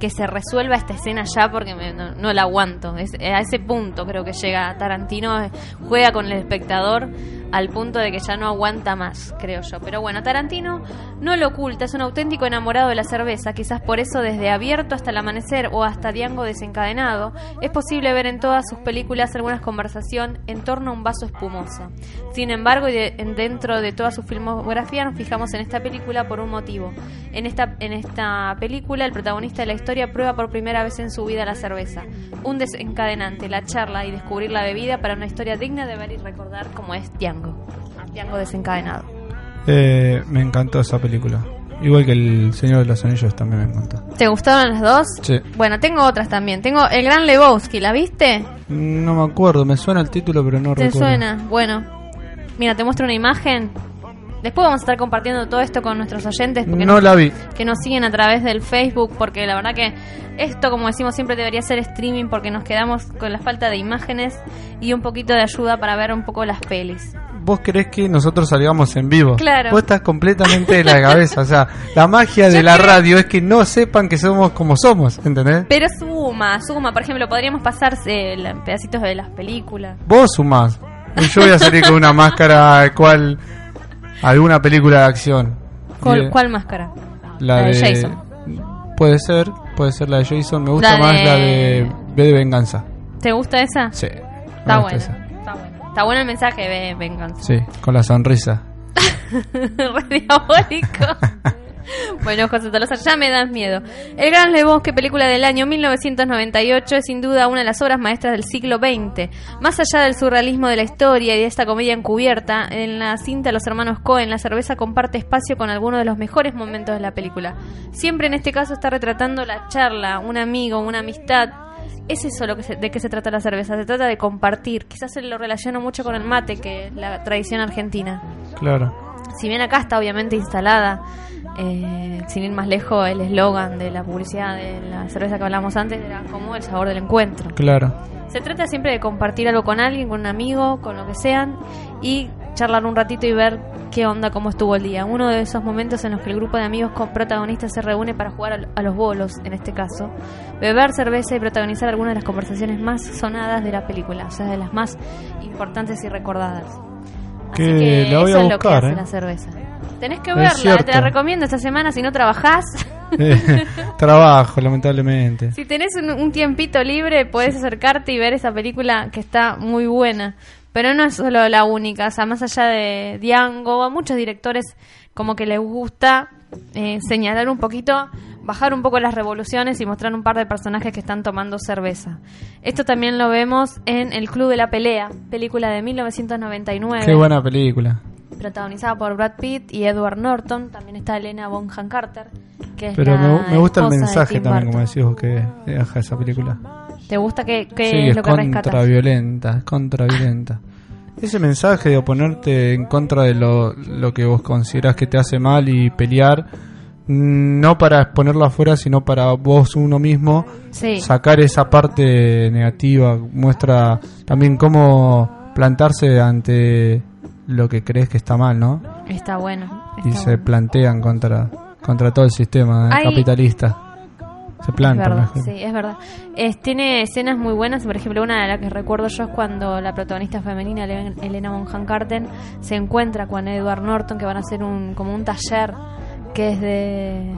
que se resuelva esta escena ya porque me- no, no la aguanto. Es, a ese punto creo que llega Tarantino, juega con el espectador al punto de que ya no aguanta más, creo yo. Pero bueno, Tarantino no lo oculta, es un auténtico enamorado de la cerveza, quizás por eso desde Abierto hasta el amanecer o hasta Diango desencadenado, es posible ver en todas sus películas alguna conversación en torno a un vaso espumoso. Sin embargo, dentro de toda su filmografía nos fijamos en esta película por un motivo. En esta, en esta película, el protagonista de la historia prueba por primera vez en su vida la cerveza. Un desencadenante, la charla y descubrir la bebida para una historia digna de ver y recordar como es Django. Django desencadenado. Eh, me encantó esa película. Igual que El Señor de los Anillos también me encantó. ¿Te gustaron las dos? Sí. Bueno, tengo otras también. Tengo El Gran Lebowski, ¿la viste? No me acuerdo, me suena el título, pero no ¿Te recuerdo. suena? Bueno, mira, te muestro una imagen. Después vamos a estar compartiendo todo esto con nuestros oyentes porque No nos- la vi. que nos siguen a través del Facebook, porque la verdad que esto, como decimos siempre, debería ser streaming porque nos quedamos con la falta de imágenes y un poquito de ayuda para ver un poco las pelis. ¿Vos querés que nosotros salgamos en vivo? Claro. Vos estás completamente de la cabeza. O sea, la magia de Yo la creo- radio es que no sepan que somos como somos, ¿entendés? Pero suma, suma. Por ejemplo, podríamos pasarse la- pedacitos de las películas. Vos sumás. Y yo voy a salir con una máscara cual alguna película de acción. ¿Cuál, eh, cuál máscara? La, La de de, Jason. Puede ser, puede ser la de Jason. Me gusta La más de- la de B de Venganza. ¿Te gusta esa? Sí. Está buena. esa. Está bueno. El mensaje de venganza. Sí, con la sonrisa. Re diabólico. Bueno, José Tolosa, ya me das miedo. El Gran Lebowski, película del año 1998, es sin duda una de las obras maestras del siglo XX. Más allá del surrealismo de la historia y de esta comedia encubierta, en la cinta Los Hermanos Cohen, la cerveza comparte espacio con algunos de los mejores momentos de la película. Siempre en este caso está retratando la charla, un amigo, una amistad. Es eso lo que se- de qué se trata la cerveza, se trata de compartir. Quizás se lo relaciono mucho con el mate, que es la tradición argentina Claro. si bien acá está obviamente instalada, eh, sin ir más lejos, el eslogan de la publicidad de la cerveza que hablamos antes era como el sabor del encuentro. Claro. Se trata siempre de compartir algo con alguien, con un amigo, con lo que sean, y charlar un ratito y ver qué onda, cómo estuvo el día. Uno de esos momentos en los que el grupo de amigos con protagonistas se reúne para jugar a- los bolos, en este caso, beber cerveza y protagonizar algunas de las conversaciones más sonadas de la película, o sea, de las más importantes y recordadas. Así Que que la voy eso a es lo que buscar, hace ¿eh? la cerveza. Tenés que Es verla, cierto. te la recomiendo esta semana si no trabajás. Eh, Trabajo, lamentablemente. Si tenés un, un tiempito libre, podés acercarte y ver esa película que está muy buena. Pero no es solo la única, o sea, más allá de Django, a muchos directores como que les gusta eh, señalar un poquito bajar un poco las revoluciones y mostrar un par de personajes que están tomando cerveza. Esto también lo vemos en El Club de la Pelea, película de 1999. Qué buena película. Protagonizada por Brad Pitt y Edward Norton. También está Elena Bonham Carter. Que es Pero la me, me gusta el mensaje también, como decís vos, que deja esa película. ¿Te gusta que, que sí, es es lo que contraviolenta, es contraviolenta. Ese mensaje de oponerte en contra de lo, lo que vos considerás que te hace mal y pelear, mm, no para exponerlo afuera, sino para vos uno mismo Sí. sacar esa parte negativa, muestra también cómo plantarse ante lo que crees que está mal, ¿no? Está bueno. Y está se bueno. plantean contra, contra todo el sistema Hay- capitalista. Se Es plantan. verdad, mejor. sí, es verdad. Es- tiene escenas muy buenas, por ejemplo, una de las que recuerdo yo es cuando la protagonista femenina, Elena Bonham Carter, se encuentra con Edward Norton, que van a hacer un, como un taller que es de...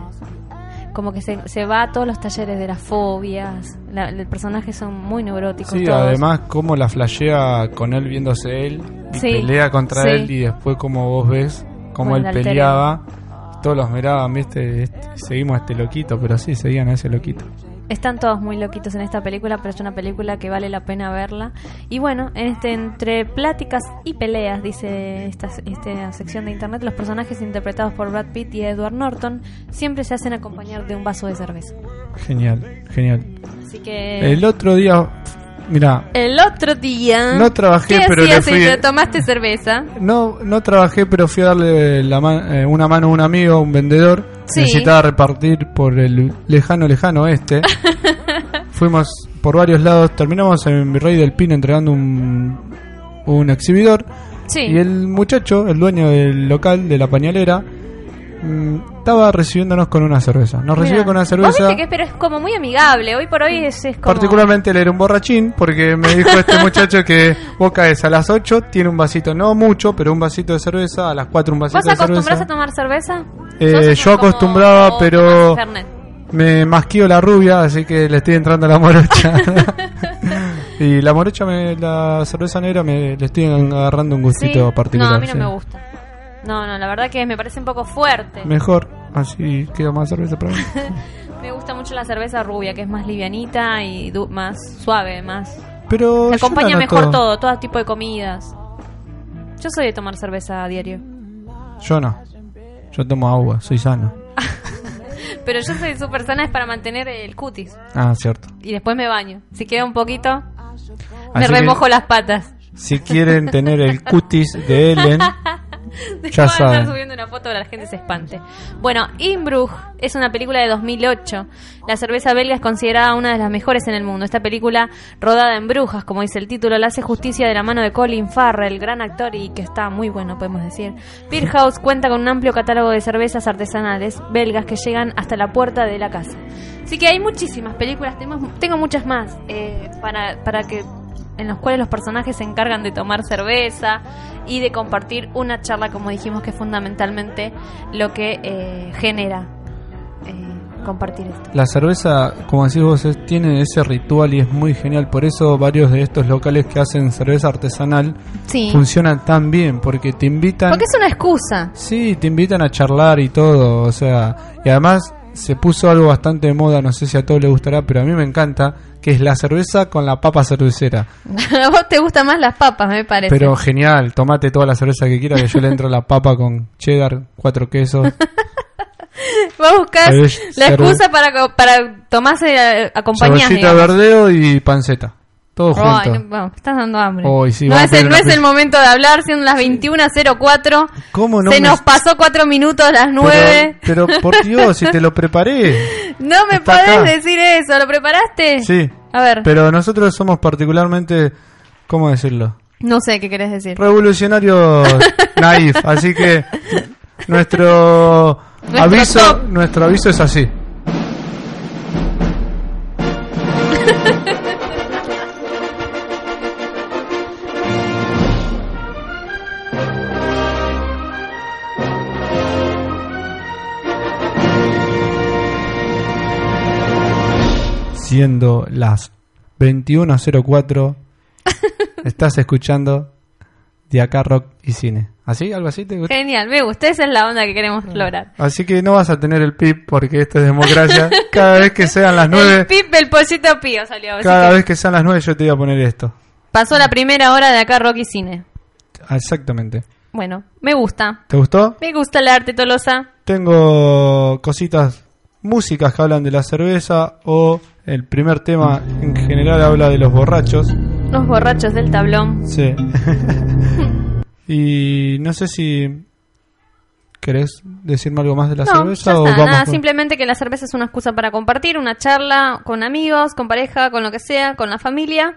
Como que se, se va a todos los talleres de las fobias. La, los personajes son muy neuróticos. Sí, todos. además cómo la flashea con él viéndose él y Sí, pelea contra sí. él y después como vos ves cómo Como él el peleaba, todos los miraban, viste, Este, seguimos a este loquito, pero sí, seguían a ese loquito. Están todos muy loquitos en esta película, pero es una película que vale la pena verla. Y bueno, en este entre pláticas y peleas, dice esta, esta sección de internet, los personajes interpretados por Brad Pitt y Edward Norton siempre se hacen acompañar de un vaso de cerveza. Genial, genial. Así que El otro día, mira, el otro día No trabajé, ¿qué pero le fui- si te tomaste cerveza? no, no trabajé, pero fui a darle la eh, una mano a un amigo, a un vendedor. Sí. Necesitaba repartir por el lejano, lejano oeste. Fuimos por varios lados, terminamos en Virrey del Pino entregando un, un exhibidor. Sí. Y el muchacho, el dueño del local, de la pañalera, mm, estaba recibiéndonos con una cerveza. Nos recibió con una vos cerveza. viste que pero es como muy amigable. Hoy por hoy es, es como Particularmente él era un borrachín, porque me dijo este muchacho que vos caes a las 8, tiene un vasito, no mucho, pero un vasito de cerveza, a las 4 un vasito ¿Vos de acostumbras cerveza. a tomar cerveza? Eh, yo acostumbraba, pero-. Me masquío la rubia, así que le estoy entrando a la morocha. y la morocha, me, la cerveza negra, me, le estoy agarrando un gustito Sí. particular. No, a mí no sí. me gusta. No, no, la verdad que me parece un poco fuerte. Mejor, así queda más cerveza para mí. Me gusta mucho la cerveza rubia, que es más livianita y du- más suave, más... Pero yo acompaña mejor todo, todo tipo de comidas. Yo soy de tomar cerveza a diario. Yo no. Yo tomo agua, soy sano. Pero yo soy súper sana es para mantener el cutis. Ah, cierto. Y después me baño. Si queda un poquito, me Así remojo las patas. Si quieren tener el cutis de Ellen, Después Ya a estar saben. subiendo una foto para que la gente se espante. Bueno, Inbruch es una película de 2008. La cerveza belga es considerada una de las mejores en el mundo. Esta película, rodada en Brujas, como dice el título, la hace justicia de la mano de Colin Farrell, gran actor y que está muy bueno, podemos decir. Beer House cuenta con un amplio catálogo de cervezas artesanales belgas que llegan hasta la puerta de la casa. Así que hay muchísimas películas, tengo muchas más eh, para, para que en los cuales los personajes se encargan de tomar cerveza y de compartir una charla, como dijimos, que es fundamentalmente lo que eh, genera eh, compartir esto. la cerveza, como decís vos, es- tiene ese ritual y es muy genial. Por eso varios de estos locales que hacen cerveza artesanal Sí, funcionan tan bien, porque te invitan... porque es una excusa. Sí, te invitan a charlar y todo, o sea, y además se puso algo bastante de moda, no sé si a todos les gustará, pero a mí me encanta, que es la cerveza con la papa cervecera. a vos te gustan más las papas, me parece. Pero genial, tomate toda la cerveza que quieras, que yo le entro la papa con cheddar, cuatro quesos. Vos buscás la excusa para, para tomarse eh, Cebollita digamos. verdeo y panceta. Todo Ay, junto. no, bueno, estás dando hambre. Hoy sí, no es, el, no es el momento de hablar, siendo las 21.04. ¿Cómo no Se me- nos pasó cuatro minutos las nueve. Pero, pero por Dios, si te lo preparé. No me podés acá. decir eso, ¿lo preparaste? Sí. A ver, Pero nosotros somos particularmente, ¿cómo decirlo? no sé qué querés decir. revolucionarios naif, así que nuestro, Nuestro aviso, top. nuestro aviso es así. Siendo las 21.04, estás escuchando de acá rock y cine. ¿Así? ¿Algo así te gusta? Genial, me gusta, esa es la onda que queremos lograr. Así que no vas a tener el pip porque esto es democracia. Cada vez que sean las El nueve, pip del pollito pío salió. cada vez que sean las nueve yo te voy a poner esto. Pasó la primera hora de acá Rock y Cine. Ah, Exactamente. Bueno, me gusta. ¿Te gustó? Me gusta el arte Tolosa. Tengo cositas, músicas que hablan de la cerveza o el primer tema en general habla de los borrachos. Los borrachos del tablón. Sí. y no sé si querés decirme algo más de la no, cerveza ya o vamos nada, con- simplemente que la cerveza es una excusa para compartir, una charla con amigos, con pareja, con lo que sea, con la familia.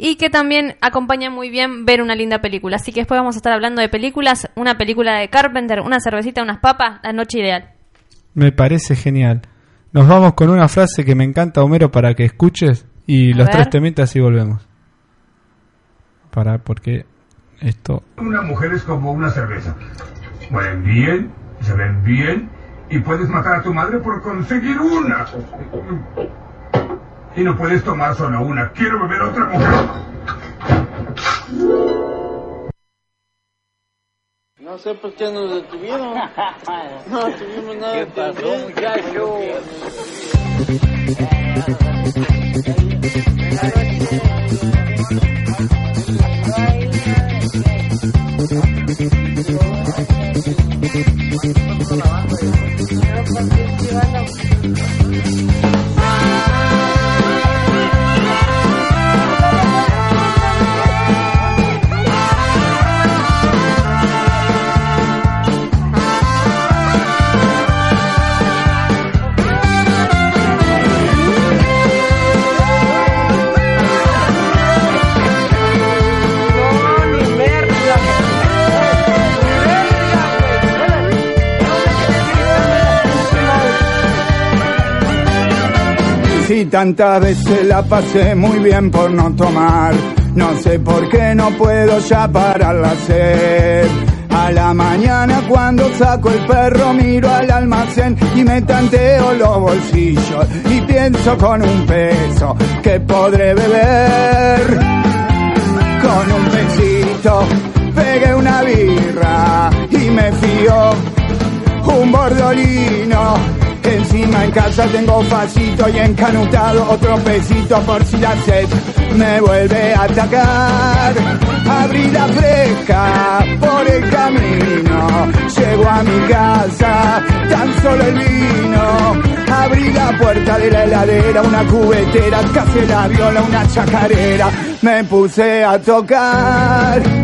Y que también acompaña muy bien ver una linda película. Así que después vamos a estar hablando de películas. Una película de Carpenter, una cervecita, unas papas, la noche ideal. Me parece genial. Nos vamos con una frase que me encanta, Homero, para que escuches y A los ver. tres temitas y volvemos. Para, porque esto... Una mujer es como una cerveza. Huelen bien, se ven bien y puedes matar a tu madre por conseguir una. Y no puedes tomar solo una. Quiero beber otra mujer. No sé por qué nos detuvieron. No tuvimos nada ¿Qué pasó, muchacho? Si tantas veces la pasé muy bien por no tomar, no sé por qué no puedo ya parar la sed. A la mañana cuando saco el perro miro al almacén y me tanteo los bolsillos y pienso con un peso que podré beber. Con un pesito pegué una birra y me fío un bordolino. Encima en casa tengo facito y encanutado otro pesito por si la sed me vuelve a atacar. Abrí la fresca por el camino, llego a mi casa, tan solo el vino. Abrí la puerta de la heladera, una cubetera, casi la viola, una chacarera. Me puse a tocar.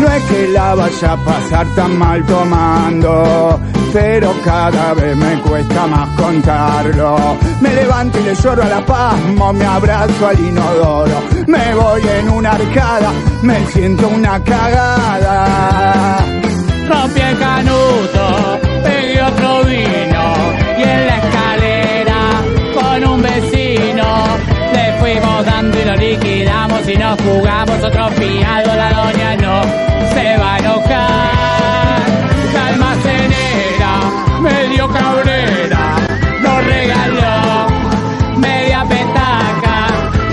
No es que la vaya a pasar tan mal tomando, pero cada vez me cuesta más contarlo. Me levanto y le lloro a la pasmo, me abrazo al inodoro, me voy en una arcada, me siento una cagada. el canuto, nos jugamos otro fiado, la doña no se va a enojar. La almacenera me dio cabrera, nos regaló media petaca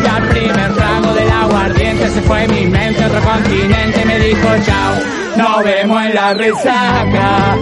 y al primer trago del aguardiente se fue mi mente otro continente me dijo chao, nos vemos en la resaca.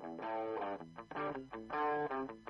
Thank you.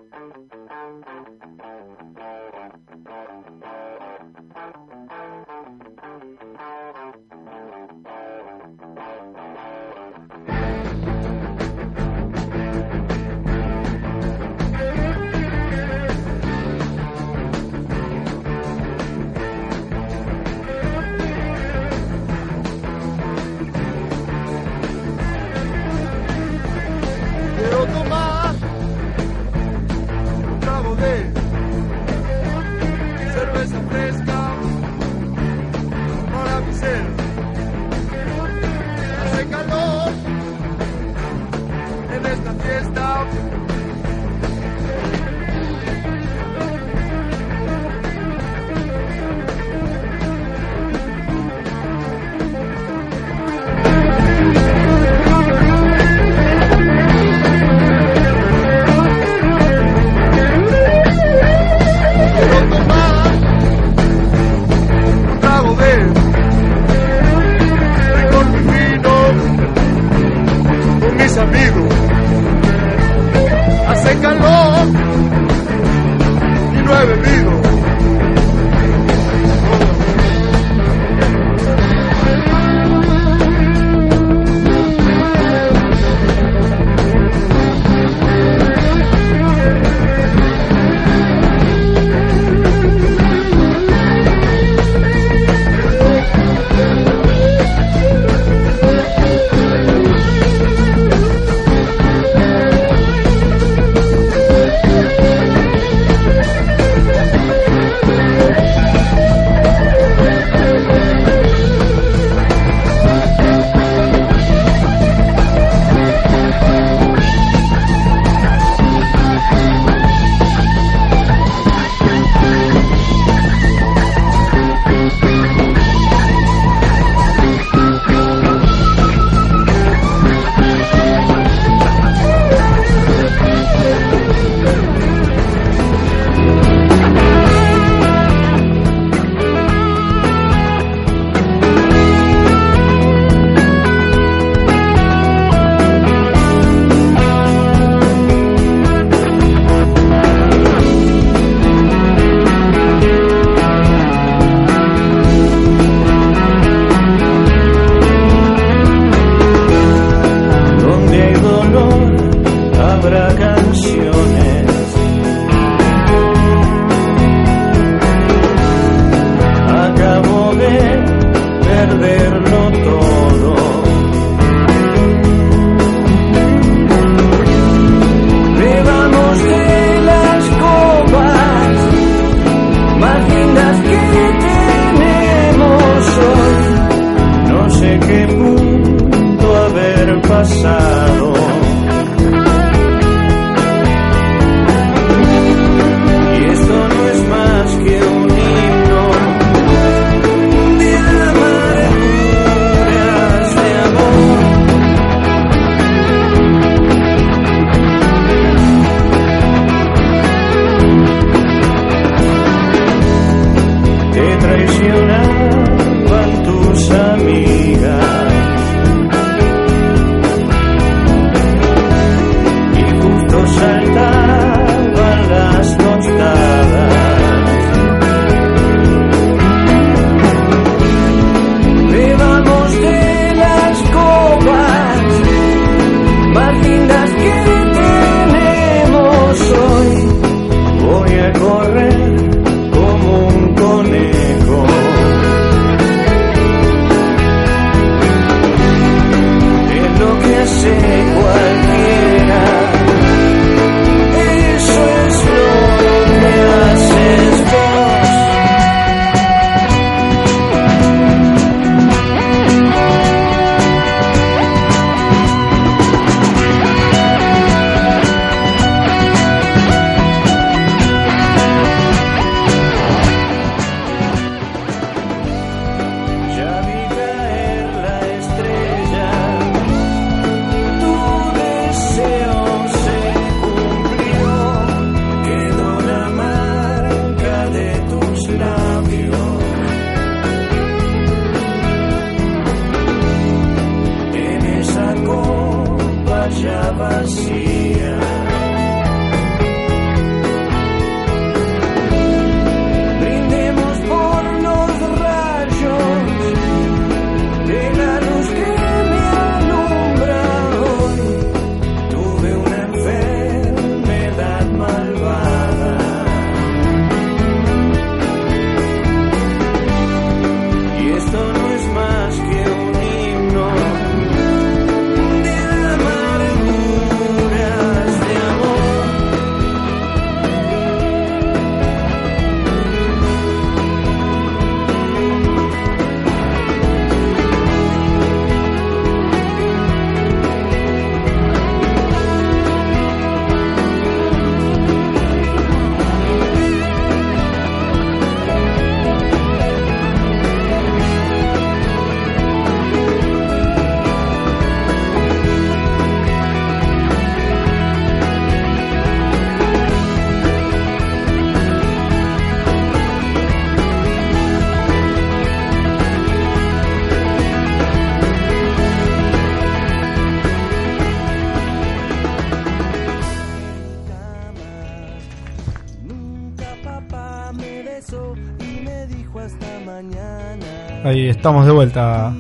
Estamos de vuelta.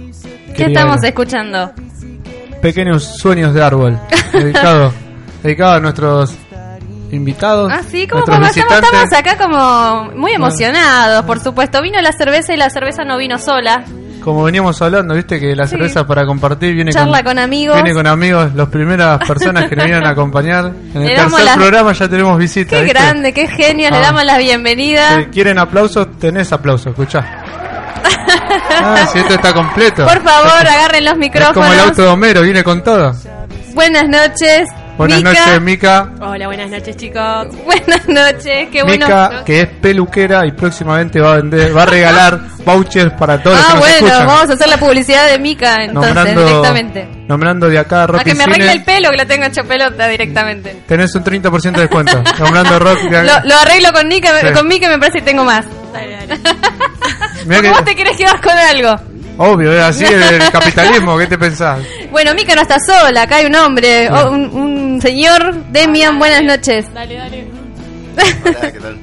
¿Qué estamos escuchando? Pequeños sueños de árbol. dedicado, dedicado a nuestros invitados. Ah, sí, ¿cómo nuestros como estamos, acá como muy emocionados, por supuesto. Vino la cerveza y la cerveza no vino sola. Como veníamos hablando, viste que la Sí. cerveza para compartir viene Charla con amigos. Viene con amigos, las primeras personas que nos vienen a acompañar. En Le el tercer las- programa ya tenemos visitas. Qué ¿viste? grande, qué genio. Le Ah. damos la bienvenida. Si quieren aplausos, tenés aplausos, escuchá. Ah, si esto está completo. Por favor, agarren los Es micrófonos. como el auto de Homero, viene con todo. Buenas noches. Buenas Mica. noches, Mica. Hola, buenas noches, chicos. Buenas noches, qué bueno. Mica, que es peluquera y próximamente va a vender, va a regalar vouchers para todos los Ah, que nos bueno, escuchan. vamos a hacer la publicidad de Mica entonces, nombrando, directamente. nombrando de acá A Rock que y me arregle Cine, el pelo, que lo tengo hecho pelota directamente. tenés un 30% de descuento. nombrando Rock de Lo, lo arreglo con Mica, Sí. con Mica me parece que tengo más. Porque que- vos te querés quedar con algo. Obvio, es así el, el capitalismo, ¿qué te pensás? Bueno, Mica no está sola, acá hay un hombre, o un, un señor. Demian, buenas noches. Dale, dale. Hola, ¿qué tal?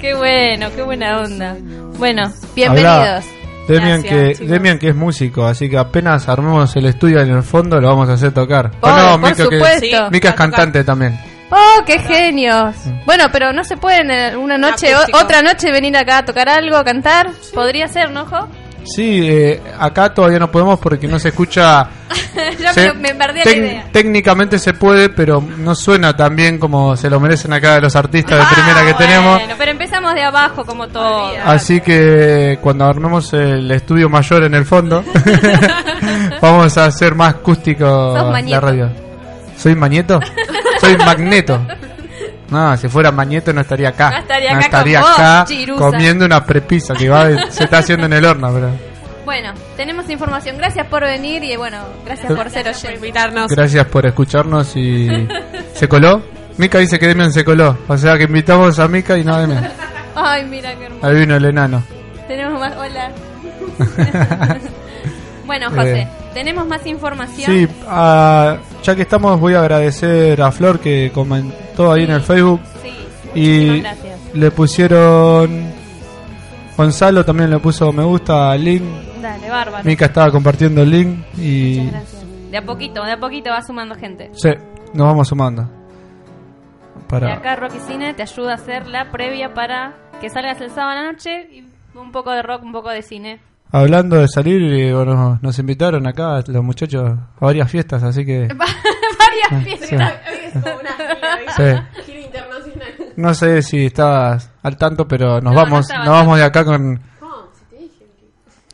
Qué bueno, qué buena onda. Bueno, bienvenidos. Demian Gracias, que. Demian que es músico, así que apenas armemos el estudio en el fondo lo vamos a hacer tocar. Oh, ¿O no, por Mica, que- supuesto. Sí. Mica es cantante también. Oh, qué genios. Bueno, pero no se pueden eh, una noche, o- otra noche venir acá a tocar algo, a cantar. Podría ser, ¿no, Jo? Sí, eh, acá todavía no podemos porque no se escucha. se- me, me perdí la tec- idea. Técnicamente se puede, pero no suena tan bien como se lo merecen acá los artistas de Ah, primera que tenemos. Pero empezamos de abajo como todo. Así que cuando armemos el estudio mayor en el fondo, vamos a hacer más acústico Sos la Mañeto. radio. ¿Soy Mañeto? Soy Magneto. No, si fuera Mañeto no estaría acá. No estaría acá estaría con vos, acá chirusa. comiendo una prepisa que va, se está haciendo en el horno. Pero Bueno, tenemos información. Gracias por venir y bueno, gracias por ser Por oyente. invitarnos. gracias por escucharnos y... ¿Se coló? Mica dice que Demian se coló. O sea que invitamos a Mica y no a Demian. Ay, mira qué hermoso. Ahí vino el enano. Tenemos más. Hola. bueno, José, Eh. Tenemos más información. Sí, ah, ya que estamos voy a agradecer a Flor que comentó ahí en el Facebook Sí, y gracias. le pusieron Gonzalo también le puso me gusta al link, Dale, bárbaro. Mica estaba compartiendo el link y Muchas gracias. De a poquito, de a poquito va sumando gente. sí, nos vamos sumando. Y Para acá Rocky Cine te ayuda a hacer la previa para que salgas el sábado a la noche y un poco de rock, un poco de cine. Hablando de salir, y, bueno, nos invitaron acá los muchachos a varias fiestas, así que Varias fiestas. sí. No sé si estabas al tanto, pero nos No, no vamos, nos vamos de acá con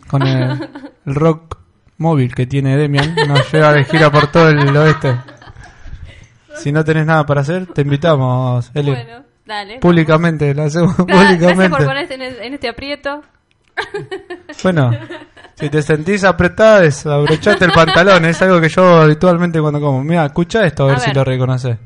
con el, el rock móvil que tiene Demian, nos lleva de gira por todo el oeste. Si no tenés nada para hacer, te invitamos, Eli. Bueno, dale. Públicamente, lo hacemos Gra- Gracias por públicamente. ponerte en, el- en este aprieto. Bueno, si te sentís apretada, desabrochate el pantalón, es algo que yo habitualmente cuando como. Mira, escucha esto a ver, A si ver. lo reconoces.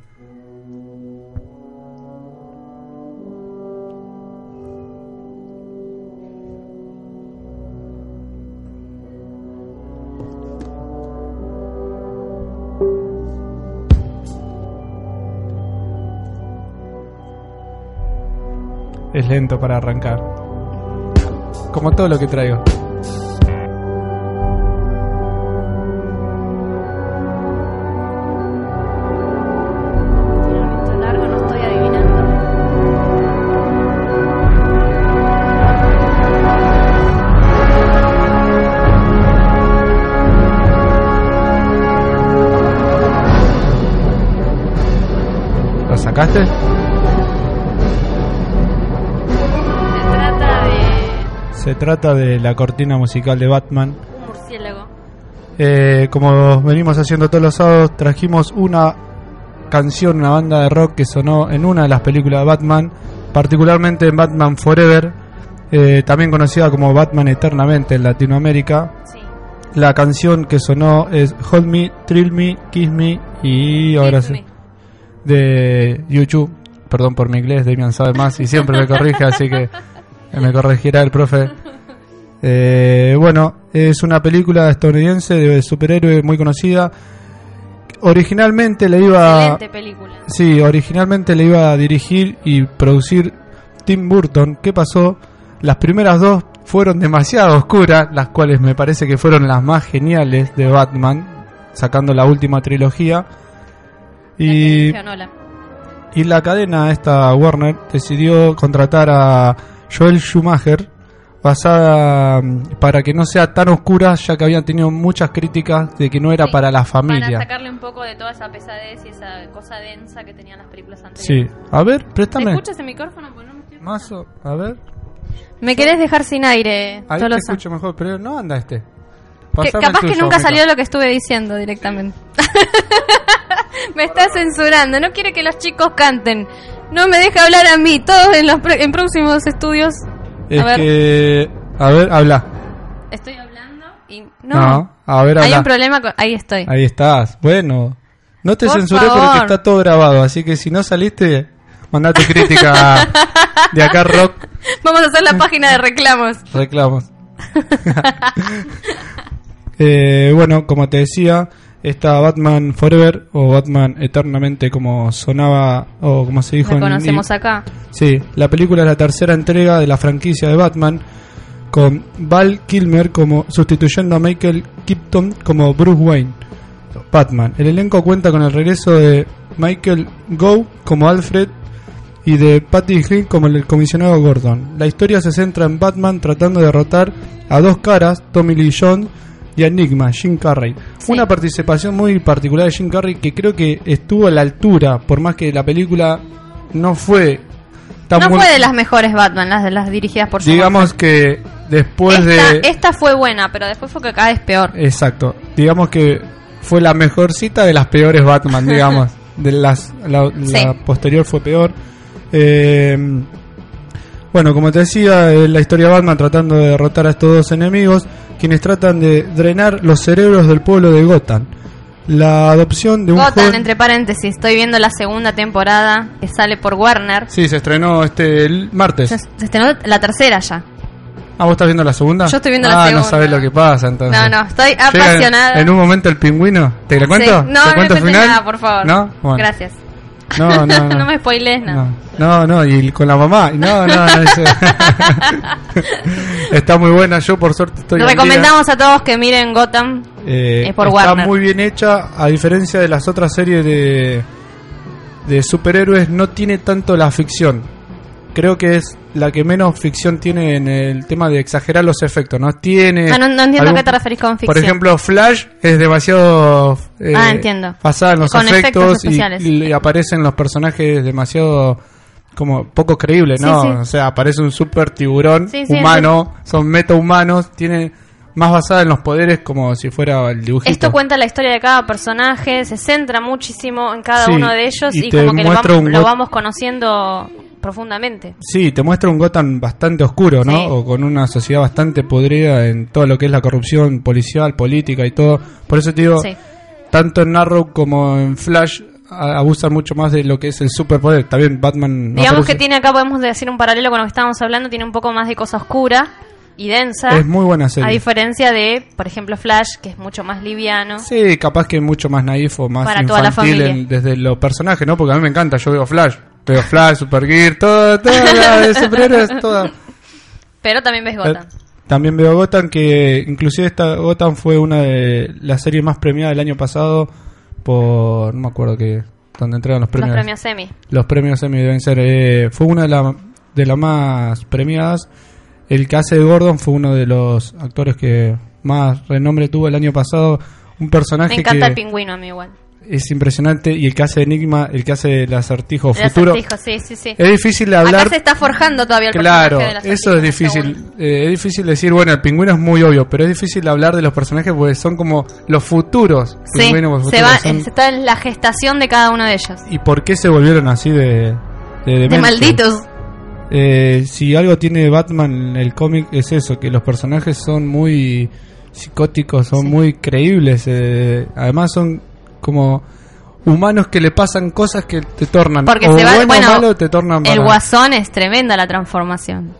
Es lento para arrancar. Como todo lo que traigo. Tiene Se trata de la cortina musical de Batman. un murciélago. Eh, como venimos haciendo todos los sábados, trajimos una canción, una banda de rock que sonó en una de las películas de Batman, particularmente en Batman Forever, eh, también conocida como Batman Eternamente en Latinoamérica. Sí. La canción que sonó es Hold Me, Thrill Me, Kiss Me y ahora sí, de YouTube. Perdón por mi inglés, Damian sabe más y siempre me corrige, así que me corregirá el profe. Eh, bueno, es una película estadounidense de superhéroe muy conocida. Originalmente le iba Excelente película. Sí, originalmente le iba a dirigir y producir Tim Burton. ¿Qué pasó? Las primeras dos fueron demasiado oscuras, las cuales me parece que fueron las más geniales de Batman, sacando la última trilogía. Y, y la cadena, esta Warner, decidió contratar a Joel Schumacher basada mm, para que no sea tan oscura, ya que habían tenido muchas críticas de que no era Sí, para la Para familia. sacarle un poco de toda esa pesadez y esa cosa densa que tenían las películas Sí, anteriores. a ver, ¿Se préstame. escucha ese micrófono? Porque no me estoy- Mazo, a ver. Me querés dejar sin aire, Ahí te Tolosa. escucho mejor, pero no anda este. Que capaz el que nunca salió lo que estuve diciendo directamente. me está censurando, no quiere que los chicos canten. No me deja hablar a mí, todos en los en próximos estudios. Es a ver, que... A ver, habla. estoy hablando y no. No, a ver, Hay habla. un problema con ahí estoy. Ahí estás. Bueno, no te Por censuré favor. porque está todo grabado, así que si no saliste, mandate crítica de acá rock Vamos a hacer la página de reclamos. reclamos. Eh, bueno, como te decía, esta Batman Forever o Batman Eternamente como sonaba o como se dijo La en conocemos acá. Sí, la película es la tercera entrega de la franquicia de Batman, con Val Kilmer como sustituyendo a Michael Keaton como Bruce Wayne. Batman. El elenco cuenta con el regreso de Michael Gough como Alfred y de Patty Hill como el comisionado Gordon. La historia se centra en Batman tratando de derrotar a dos caras, Tommy Lee Jones y Enigma, Jim Carrey. Una participación muy particular de Jim Carrey que creo que estuvo a la altura, por más que la película no fue tan No buena. fue de las mejores Batman, las de las dirigidas por Digamos que después de... esta, fue buena, pero después fue que cada vez peor. Exacto. Digamos que fue la mejor cita de las peores Batman, digamos. De las, la, posterior fue peor. Eh, bueno, como te decía, eh, la historia de Batman tratando de derrotar a estos dos enemigos, quienes tratan de drenar los cerebros del pueblo de Gotham. La adopción de un Gotham, joven... entre paréntesis, estoy viendo la segunda temporada que sale por Warner. Sí, se estrenó este el martes. Se, se estrenó la tercera ya. Ah, ¿vos estás viendo la segunda? Yo estoy viendo ah, la no segunda. sabés lo que pasa entonces. No, no, estoy apasionada. En, en un momento el pingüino. ¿Te lo cuento? Sí. No, ¿Te no me cuento cuentes final? nada, por favor. ¿No? Bueno. Gracias. No, no, no. me spoilees nada. No, no, y con la mamá. No, no, no. eso- Está muy buena. Yo, por suerte, estoy. Recomendamos a todos que miren Gotham. Eh, es por está Warner. muy bien hecha. A diferencia de las otras series de, de superhéroes, no tiene tanto la ficción. Creo que es la que menos ficción tiene en el tema de exagerar los efectos. No tiene. Ah, no, no entiendo a qué te referís con ficción. Por ejemplo, Flash es demasiado eh, Ah, entiendo. basada en los Con efectos efectos y, aparecen los personajes demasiado como poco creíbles, ¿no? Sí, sí. O sea, aparece un super tiburón Sí, humano, son metahumanos, tiene más basada en los poderes como si fuera el dibujito. Esto cuenta la historia de cada personaje, se centra muchísimo en cada Sí, uno de ellos y y, como que lo vamos, lo vamos conociendo profundamente. Sí, te muestra un Gotham bastante oscuro, ¿no? Sí. O con una sociedad bastante podrida en todo lo que es la corrupción policial, política y todo. Por eso te digo, Sí. tanto en Arrow como en Flash abusan mucho más de lo que es el superpoder. También Batman no Digamos que tiene acá, podemos decir un paralelo con lo que estábamos hablando, tiene un poco más de cosa oscura y densa. Es muy buena serie. A diferencia de, por ejemplo, Flash, que es mucho más liviano. Sí, capaz que mucho más naif o más Para toda la infantil familia. en- desde los personajes, ¿no? Porque a mí me encanta, yo veo Flash. Veo Flash, Supergear, todo, todo la de superhéroes. Pero también ves Gotham. Eh, También veo Gotham, que inclusive esta Gotham fue una de las series más premiadas del año pasado por, no me acuerdo que, donde entregan los Los premios. premios Emmy. Los premios Emmy deben ser, eh, fue una de, la- de las más premiadas. El que hace de Gordon fue uno de los actores que más renombre tuvo el año pasado. Un personaje Me encanta que el pingüino a mí igual. Es impresionante y el que hace Enigma, el que hace el acertijo El futuro. acertijo, sí, sí, sí. Es difícil hablar. Acá se está forjando todavía el Claro, personaje eso es difícil. Eh, es difícil decir, bueno, el pingüino es muy obvio, pero es difícil hablar de los personajes porque son como los futuros. Sí, se va, son- está en la gestación de cada uno de ellos. ¿Y por qué se volvieron así de, de, malditos. Eh, si algo tiene Batman en el cómic es eso, que los personajes son muy psicóticos, son muy creíbles. eh, además son como humanos que le pasan cosas que te tornan. Porque o se va, bueno o malo te tornan el para- guasón es tremenda la transformación.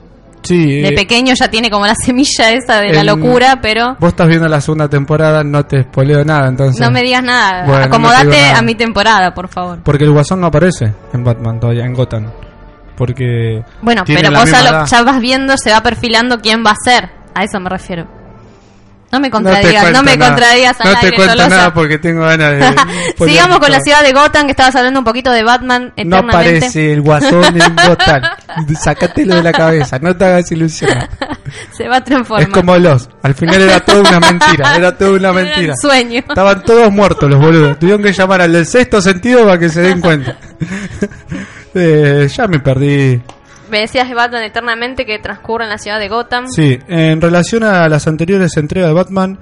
Sí, De eh, pequeño ya tiene como la semilla esa de la locura, pero Vos estás viendo la segunda temporada, no te spoileo nada, entonces. no me digas nada. Bueno, no te Acomodate nada. a mi temporada, por favor. Porque el Guasón no aparece en Batman todavía, en Gotham. porque Bueno, pero vos ya, lo- ya vas viendo, se va perfilando quién va a ser. A eso me refiero. No me No contradigas, no, me nada. contradigas al No te cuento Tolosa. nada porque tengo ganas de Sigamos con la ciudad de Gotham, que estabas hablando un poquito de Batman No eternamente. aparece el guasón en Gotham. Sácatelo de la cabeza, no te hagas ilusionar. Se va a transformar. Es como los. Al final era todo una mentira. Era todo una Era mentira. el sueño. Estaban todos muertos los boludos. Tuvieron que llamar al del sexto sentido para que se den cuenta. Eh, ya me perdí. Me decías de Batman eternamente que transcurre en la ciudad de Gotham. Sí, en relación a las anteriores entregas de Batman,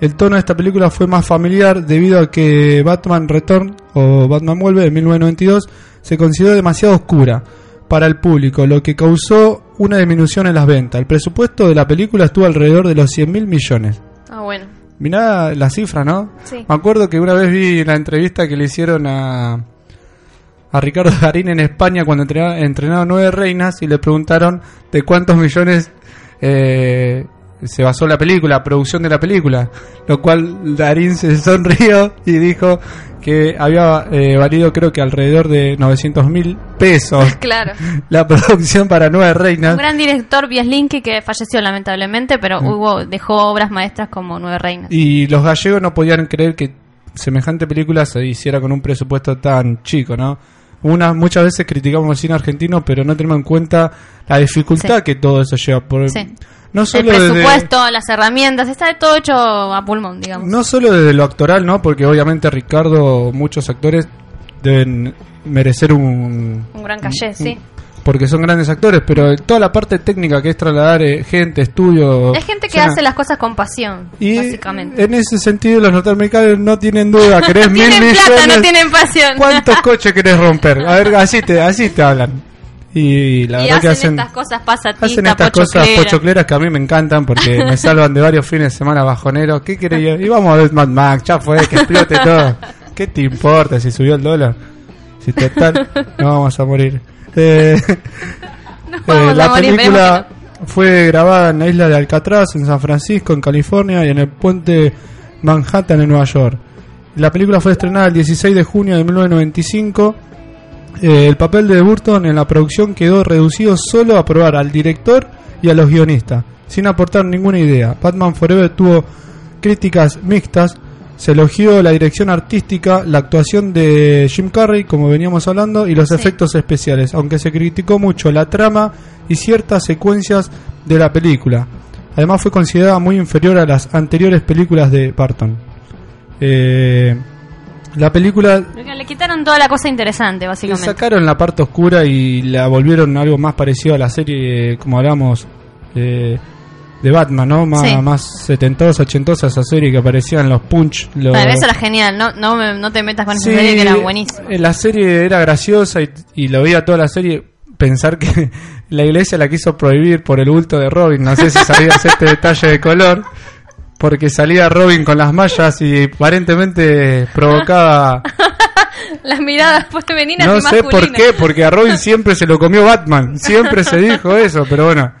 el tono de esta película fue más familiar debido a que Batman Return o Batman Vuelve de 1992 se consideró demasiado oscura para el público, lo que causó una disminución en las ventas. El presupuesto de la película estuvo alrededor de los 100 mil millones. Ah, bueno. Mirá la cifra, ¿no? Sí. Me acuerdo que una vez vi la entrevista que le hicieron a, a Ricardo Garín en España cuando entrenaba, entrenaba Nueve Reinas y le preguntaron de cuántos millones eh, se basó la película, producción de la película. Lo cual Darín se sonrió y dijo que había eh, valido creo que alrededor de 900 mil pesos Claro. la producción para Nueve Un Reinas. gran director, Bieslinki, que falleció lamentablemente, pero hubo dejó obras maestras como Nueve Reinas. Mm. Y los gallegos no podían creer que semejante película se hiciera con un presupuesto tan chico, ¿no? Una, muchas veces criticamos el cine argentino, pero no tenemos en cuenta la dificultad Sí. que todo eso lleva. Por, Sí. No El desde, presupuesto, las herramientas, está todo hecho a pulmón, digamos. no solo desde lo actoral, ¿no? Porque obviamente Ricardo, muchos actores deben merecer un... Un gran caché, sí. Porque son grandes actores, pero toda la parte técnica que es trasladar eh, gente, estudio... Es gente que hace las cosas con pasión, Y básicamente. en ese sentido los norteamericanos no tienen duda, querés mil Tienen millones. plata, no tienen pasión. ¿Cuántos coches querés romper? A ver, así te, así te hablan. Y la y verdad hacen, que hacen, estas cosas pasatistas, hacen estas cosas pochocleras. que a mí me encantan porque me salvan de varios fines de semana bajoneros. ¿Qué querés? ir? Y vamos a ver Mad Max, ya fue, que explote todo. ¿Qué te importa si subió el dólar? Si total, no vamos a morir. Eh, No eh, la morir, película fue grabada en la isla de Alcatraz, en San Francisco, en California, y en el puente Manhattan, en Nueva York. La película fue estrenada el 16 de junio de 1995. Eh, el papel de Burton en la producción quedó reducido solo a probar al director y a los guionistas, sin aportar ninguna idea. Batman Forever tuvo críticas mixtas. Se elogió la dirección artística, la actuación de Jim Carrey, como veníamos hablando, y los efectos especiales, aunque se criticó mucho la trama y ciertas secuencias de la película. Además fue considerada muy inferior a las anteriores películas de Barton. Eh, la película Le quitaron toda la cosa interesante, le básicamente. sacaron la parte oscura y la volvieron algo más parecido a la serie, como hablamos, eh, de Batman, ¿no? Más, Sí. más setentosa, ochentosa esa serie que aparecía en los Punch. Los... Eso era genial, no, no, no te metas con Sí, esa serie que era buenísima. eh, La serie era graciosa y, y lo veía toda la serie. Pensar que la iglesia la quiso prohibir por el bulto de Robin. No sé si sabías este detalle de color. Porque salía Robin con las mallas y aparentemente provocaba. Las miradas femeninas No y sé por qué, porque a Robin siempre se lo comió Batman. Siempre se dijo eso, pero bueno.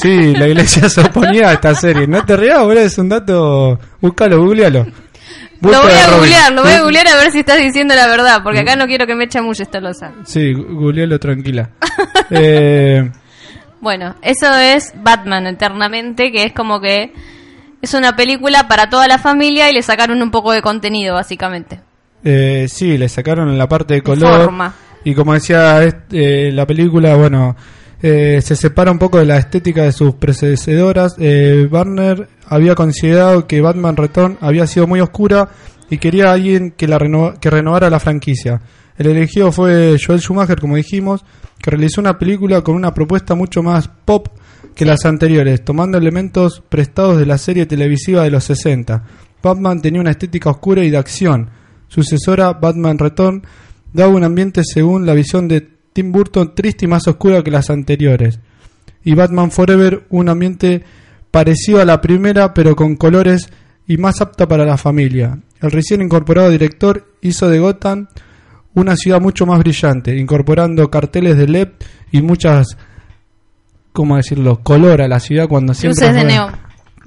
Sí, la iglesia se oponía a esta serie. No te rías, boludo, es un dato. Búscalo, googlealo. Lo Bulto voy a googlear, lo voy a googlear a ver si estás diciendo la verdad, porque acá no quiero que me eche mucho esta losa. Sí, googlealo tranquila. Eh, Bueno, eso es Batman eternamente, que es como que es una película para toda la familia y le sacaron un poco de contenido, básicamente. eh, sí, le sacaron la parte de color. forma. Y como decía este, eh, la película, bueno, eh, se separa un poco de la estética de sus predecedoras. Eh, Warner había considerado que Batman Return había sido muy oscura y quería a alguien que, la que renovara la franquicia. El elegido fue Joel Schumacher, como dijimos, que realizó una película con una propuesta mucho más pop que las anteriores, tomando elementos prestados de la serie televisiva de los 60. Batman tenía una estética oscura y de acción. Sucesora, Batman Return, daba un ambiente según la visión de Tim Burton triste y más oscura que las anteriores. Y Batman Forever, un ambiente parecido a la primera, pero con colores y más apta para la familia. El recién incorporado director hizo de Gotham una ciudad mucho más brillante, incorporando carteles de LED y muchas, ¿cómo decirlo?, color a la ciudad cuando siempre... Luces de neón,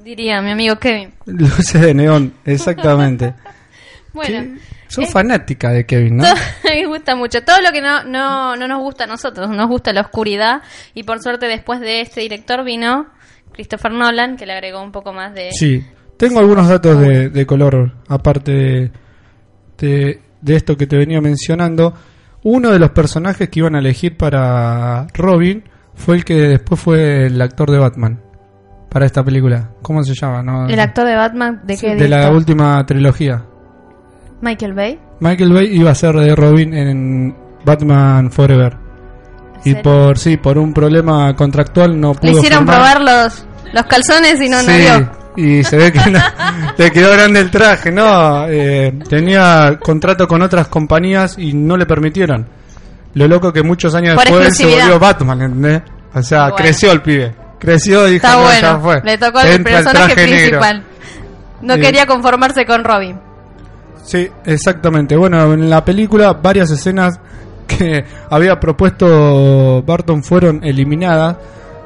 diría mi amigo Kevin. Luces de neón, exactamente. Bueno, Sos Eh. fanática de Kevin, ¿no? todo- me gusta mucho. Todo lo que no, no, no nos gusta a nosotros, nos gusta la oscuridad. Y por suerte, después de este director vino Christopher Nolan, que le agregó un poco más de. Sí. Tengo algunos datos de, de color, aparte de, de, de esto que te venía mencionando. Uno de los personajes que iban a elegir para Robin fue el que después fue el actor de Batman para esta película. ¿Cómo se llama? No, El actor de Batman, ¿de qué de la última trilogía. Michael Bay. Michael Bay iba a ser de Robin en Batman Forever. Y serio? por sí, por un problema contractual no pudo Le hicieron firmar. probar los, los calzones y no, no Sí, dio. y se ve que no- le quedó grande el traje, no, eh, tenía contrato con otras compañías y no le permitieron. Lo loco que muchos años Por después se volvió Batman, ¿entendés? O sea, Bueno. creció el pibe, creció y dijo, Está "No, ya bueno. fue". Le tocó el Entra personaje negro. principal. No Sí. quería conformarse con Robin. Sí, exactamente. Bueno, en la película varias escenas que había propuesto Barton fueron eliminadas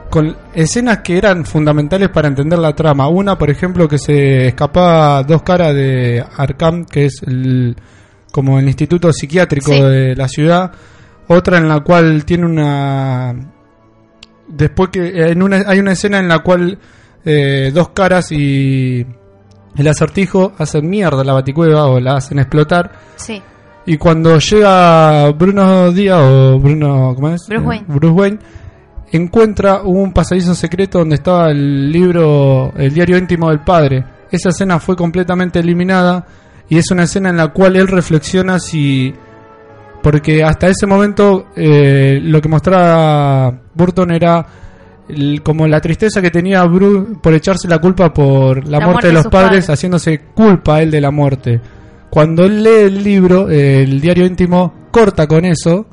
con escenas que eran fundamentales para entender la trama. Una, por ejemplo, que se escapaba dos caras de Arkham, que es el, como el instituto psiquiátrico Sí. de la ciudad. Otra en la cual tiene una después que en una hay una escena en la cual eh, dos caras y el acertijo hacen mierda la baticueva o la hacen explotar Sí. y cuando llega Bruno Díaz o Bruno ¿cómo es? Bruce Wayne. Bruce Wayne encuentra un pasadizo secreto donde estaba el libro el diario íntimo del padre esa escena fue completamente eliminada y es una escena en la cual él reflexiona si porque hasta ese momento eh, lo que mostraba Burton era como la tristeza que tenía Bruce por echarse la culpa por la, La muerte, muerte de los padres, padres. haciéndose culpa a él de la muerte. Cuando él lee el libro, el diario íntimo, corta con eso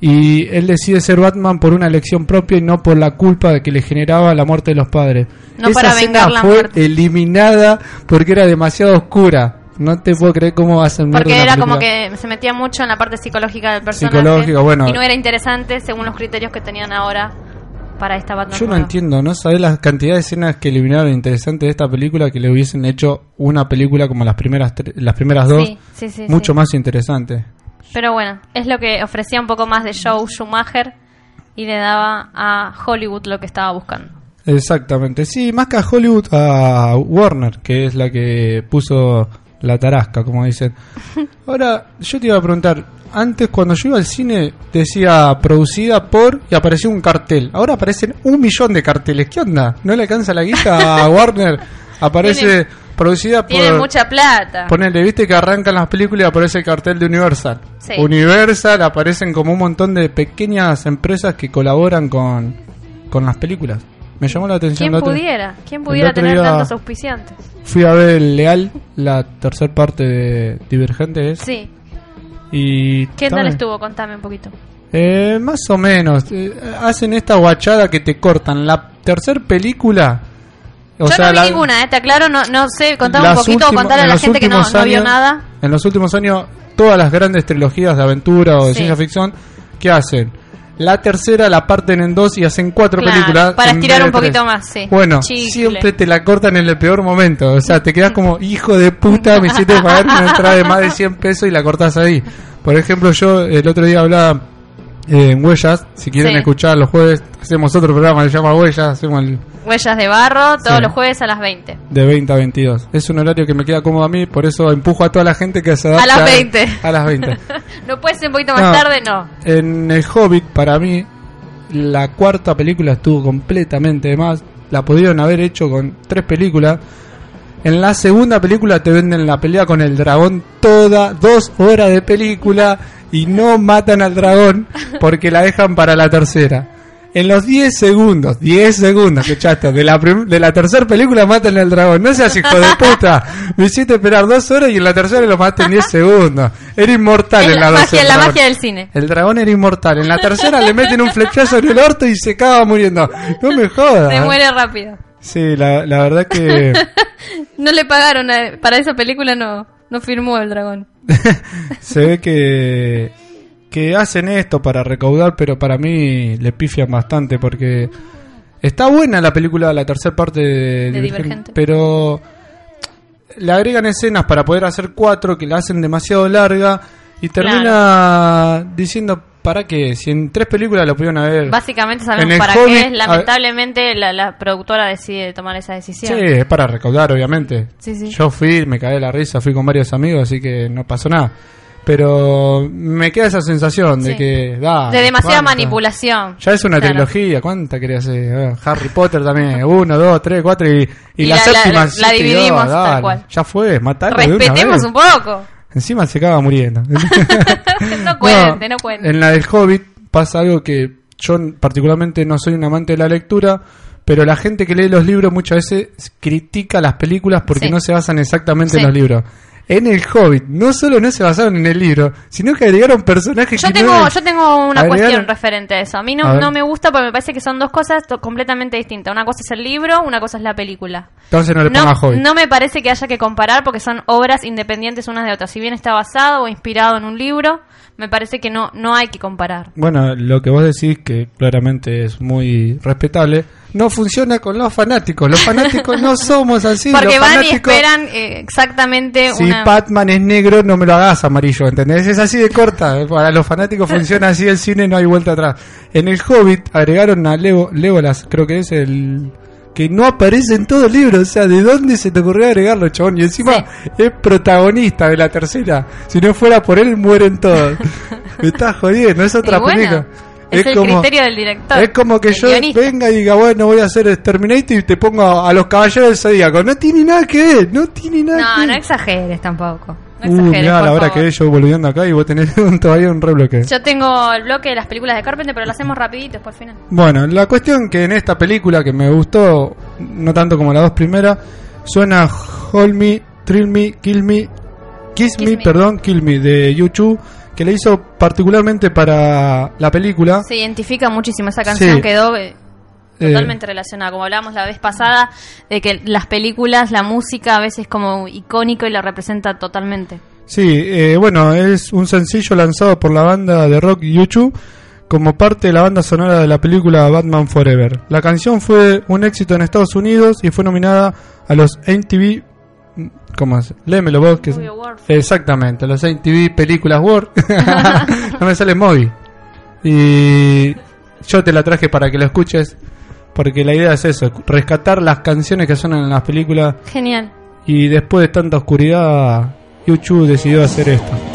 y él decide ser Batman por una elección propia y no por la culpa que le generaba la muerte de los padres. No Esa para escena vengar la fue muerte. eliminada porque era demasiado oscura. No te puedo creer cómo hacen Porque era como que se metía mucho en la parte psicológica del personaje. Psicológica, bueno. Y no era interesante según los criterios que tenían ahora para esta Batman. Yo no nueva. entiendo, ¿no? ¿Sabés la cantidad de escenas que eliminaron interesantes de esta película que le hubiesen hecho una película como las primeras las primeras dos? Sí, sí, sí, mucho más interesante. Pero bueno, es lo que ofrecía un poco más de show Schumacher y le daba a Hollywood lo que estaba buscando. Exactamente. Sí, más que a Hollywood, a Warner, que es la que puso la tarasca, como dicen. Ahora, yo te iba a preguntar, antes cuando yo iba al cine decía producida por y aparecía un cartel. Ahora aparecen un millón de carteles. ¿Qué onda? ¿No le alcanza la guita a Warner? Aparece Tiene- producida por... Tiene mucha plata. Ponele, viste que arrancan las películas y aparece el cartel de Universal. Sí. Universal aparecen como un montón de pequeñas empresas que colaboran con, con las películas. Me llamó la atención. ¿Quién pudiera? ¿Quién pudiera tener tantos auspiciantes? Fui a ver el Leal, la tercera parte de Divergente es. Sí. Y ¿Qué está tal estuvo? Contame un poquito. Eh, más o menos. Eh, hacen esta guachada que te cortan. La tercera película. O Yo sea, no vi la- ninguna, ¿eh? Te aclaro, no, no sé, contame un poquito o últimas- contale a la gente que no, últimos no vio años- nada. En los últimos años, todas las grandes trilogías de aventura o de Sí. ciencia ficción, ¿qué hacen? La tercera la parten en dos y hacen cuatro Claro, películas. para estirar un poquito tres. más, sí. Bueno, Chicle. siempre te la cortan en el peor momento. O sea, te quedas como, hijo de puta, me hiciste pagar una entrada de más de 100 pesos y la cortas ahí. Por ejemplo, yo el otro día hablaba en Huellas. Si quieren Sí. escuchar los jueves, hacemos otro programa que se llama Huellas. Hacemos el Huellas de barro, todos Sí. los jueves a las 20. de 20 a 22. Es un horario que me queda cómodo a mí, por eso empujo a toda la gente que se adapte A las 20. A las 20. no puede ser un poquito más No. tarde, no. En El Hobbit, para mí, la cuarta película estuvo completamente de más. La pudieron haber hecho con tres películas. En la segunda película te venden la pelea con el dragón toda, dos horas de película y no matan al dragón porque la dejan para la tercera. En los 10 segundos, 10 segundos que chato, de la, de la tercera película matan al dragón. No seas hijo de puta. Me hiciste esperar dos horas y en la tercera lo maté en 10 segundos. Era inmortal Es en la la, dos, magia, el la dragón. magia del cine. El dragón era inmortal. En la tercera le meten un flechazo en el orto y se acaba muriendo. No me jodas. Se muere rápido. Sí, la, la verdad que No le pagaron, a- para esa película no, no firmó el dragón. se ve que, que hacen esto para recaudar, pero para mí le pifian bastante porque está buena la película, la tercera parte de, De Divergente, Divergente. pero le agregan escenas para poder hacer cuatro que la hacen demasiado larga y termina diciendo, ¿para qué? Si en tres películas lo pudieron haber... Básicamente En sabemos para Hobbit, qué a- lamentablemente la, la productora decide tomar esa decisión. Sí, es para recaudar, obviamente. Sí, sí. Yo fui, me caí de la risa, fui con varios amigos, así que no pasó nada. Pero me queda esa sensación de Sí. que... da de demasiada manipulación. Ya es una Claro. trilogía, ¿cuánta querías hacer? Ah, Harry Potter también, uno, dos, tres, cuatro y, y, Y la, la- séptima la- dividimos, dos, tal cual. Ya fue, matarlo de una Respetemos vez. un poco. Encima se acaba muriendo. no cuente, no, cuente. En la del Hobbit pasa algo que yo particularmente no soy un amante de la lectura, pero la gente que lee los libros muchas veces critica las películas porque Sí. no se basan exactamente Sí. en los libros. En el Hobbit no solo no se basaron en el libro, sino que agregaron personajes Yo que tengo, no... yo tengo una Agregaron- cuestión referente a eso. A mí A no, no me gusta porque me parece que son dos cosas completamente distintas. Una cosa es el libro, una cosa es la película. Entonces no le No, ponga Hobbit. no me parece que haya que comparar porque son obras independientes unas de otras. Si bien está basado o inspirado en un libro, me parece que no, no hay que comparar. Bueno, lo que vos decís, que claramente es muy respetable, no funciona con los fanáticos. Los fanáticos no somos así. porque los van y fanáticos... esperan eh, exactamente Si una... Batman es negro, no me lo hagas amarillo, ¿entendés? Es así de corta. Para los fanáticos funciona así el cine, no hay vuelta atrás. En el Hobbit agregaron a Leo, Legolas, creo que es el que no aparece en todo el libro. O sea, ¿de dónde se te ocurrió agregarlo, chabón? Y encima es protagonista de la tercera. Si no fuera por él, mueren todos. me estás jodiendo, es otra Y bueno, película. es el criterio del director, Es como que yo guionista. venga y diga, bueno, voy a hacer Terminator y te pongo a, a los caballeros del Zodíaco. No tiene nada que ver, no tiene nada que No, ver. no exageres tampoco. No Uh, exageres, mirá, la hora que yo volviendo acá y vos tenés un, todavía un rebloque. Yo tengo el bloque de las películas de Carpenter, pero lo hacemos rapidito por final. Bueno, la cuestión que en esta película que me gustó, no tanto como las dos primeras, suena Hold Me, Thrill Me, Kill Me, Kiss, me, perdón, Kill Me de YouTube, que le hizo particularmente para la película. Se identifica muchísimo, esa canción Sí. quedó eh, Eh, totalmente relacionada, como hablábamos la vez pasada, de que las películas, la música a veces como icónico y la representa totalmente. Sí, eh, bueno, es un sencillo lanzado por la banda de rock YouTube como parte de la banda sonora de la película Batman Forever. La canción fue un éxito en Estados Unidos y fue nominada a los MTV. ¿Cómo es? Léemelo vos. Que. Exactamente, los MTV Películas World. no me sale móvil. Y yo te la traje para que lo escuches. Porque la idea es eso, rescatar las canciones que suenan en las películas Genial. y después de tanta oscuridad, YouTube decidió hacer esto.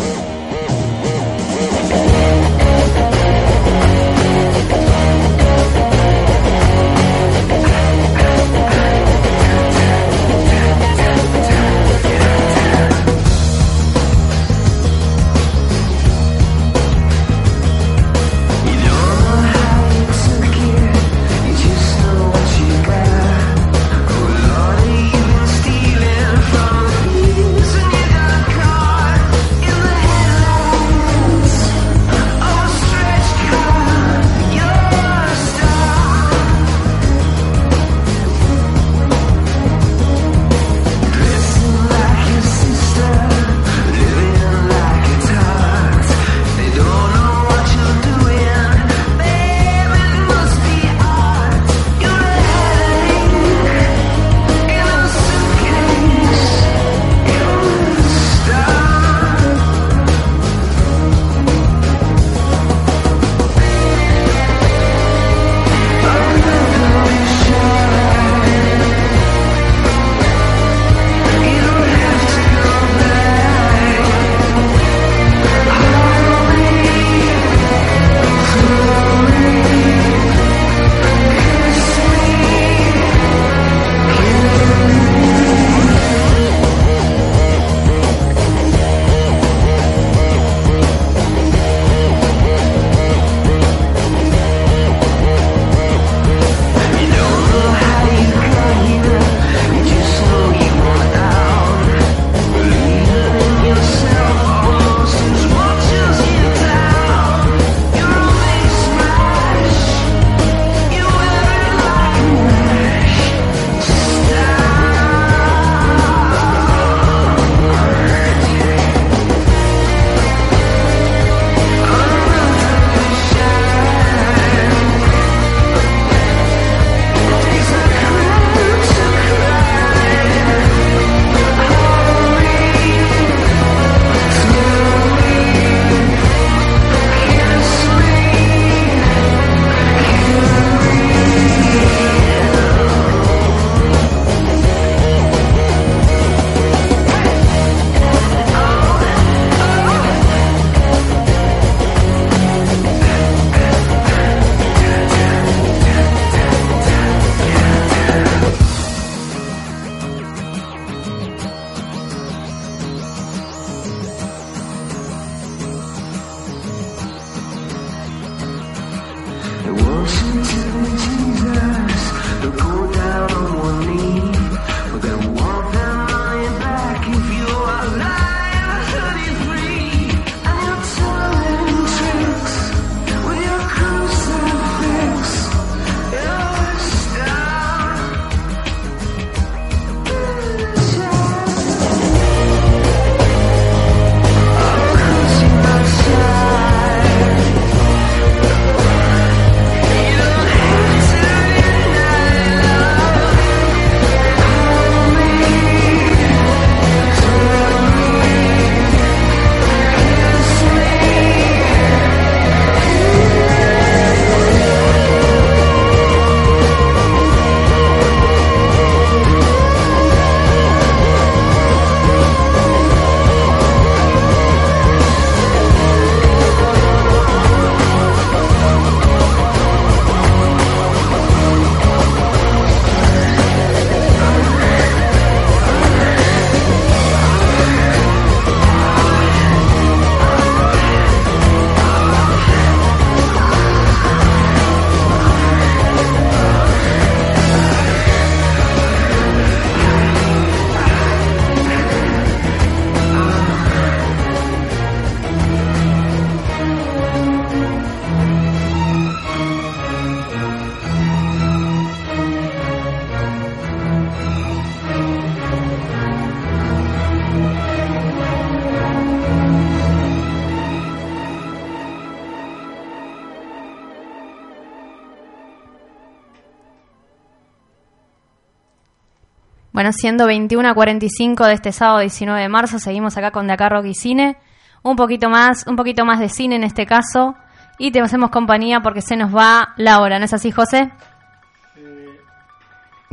Bueno, siendo 21 a 45 de este sábado 19 de marzo, seguimos acá con De Acá Rock y Cine. Un poquito más, un poquito más de cine en este caso. Y te hacemos compañía porque se nos va la hora, ¿no es así, José?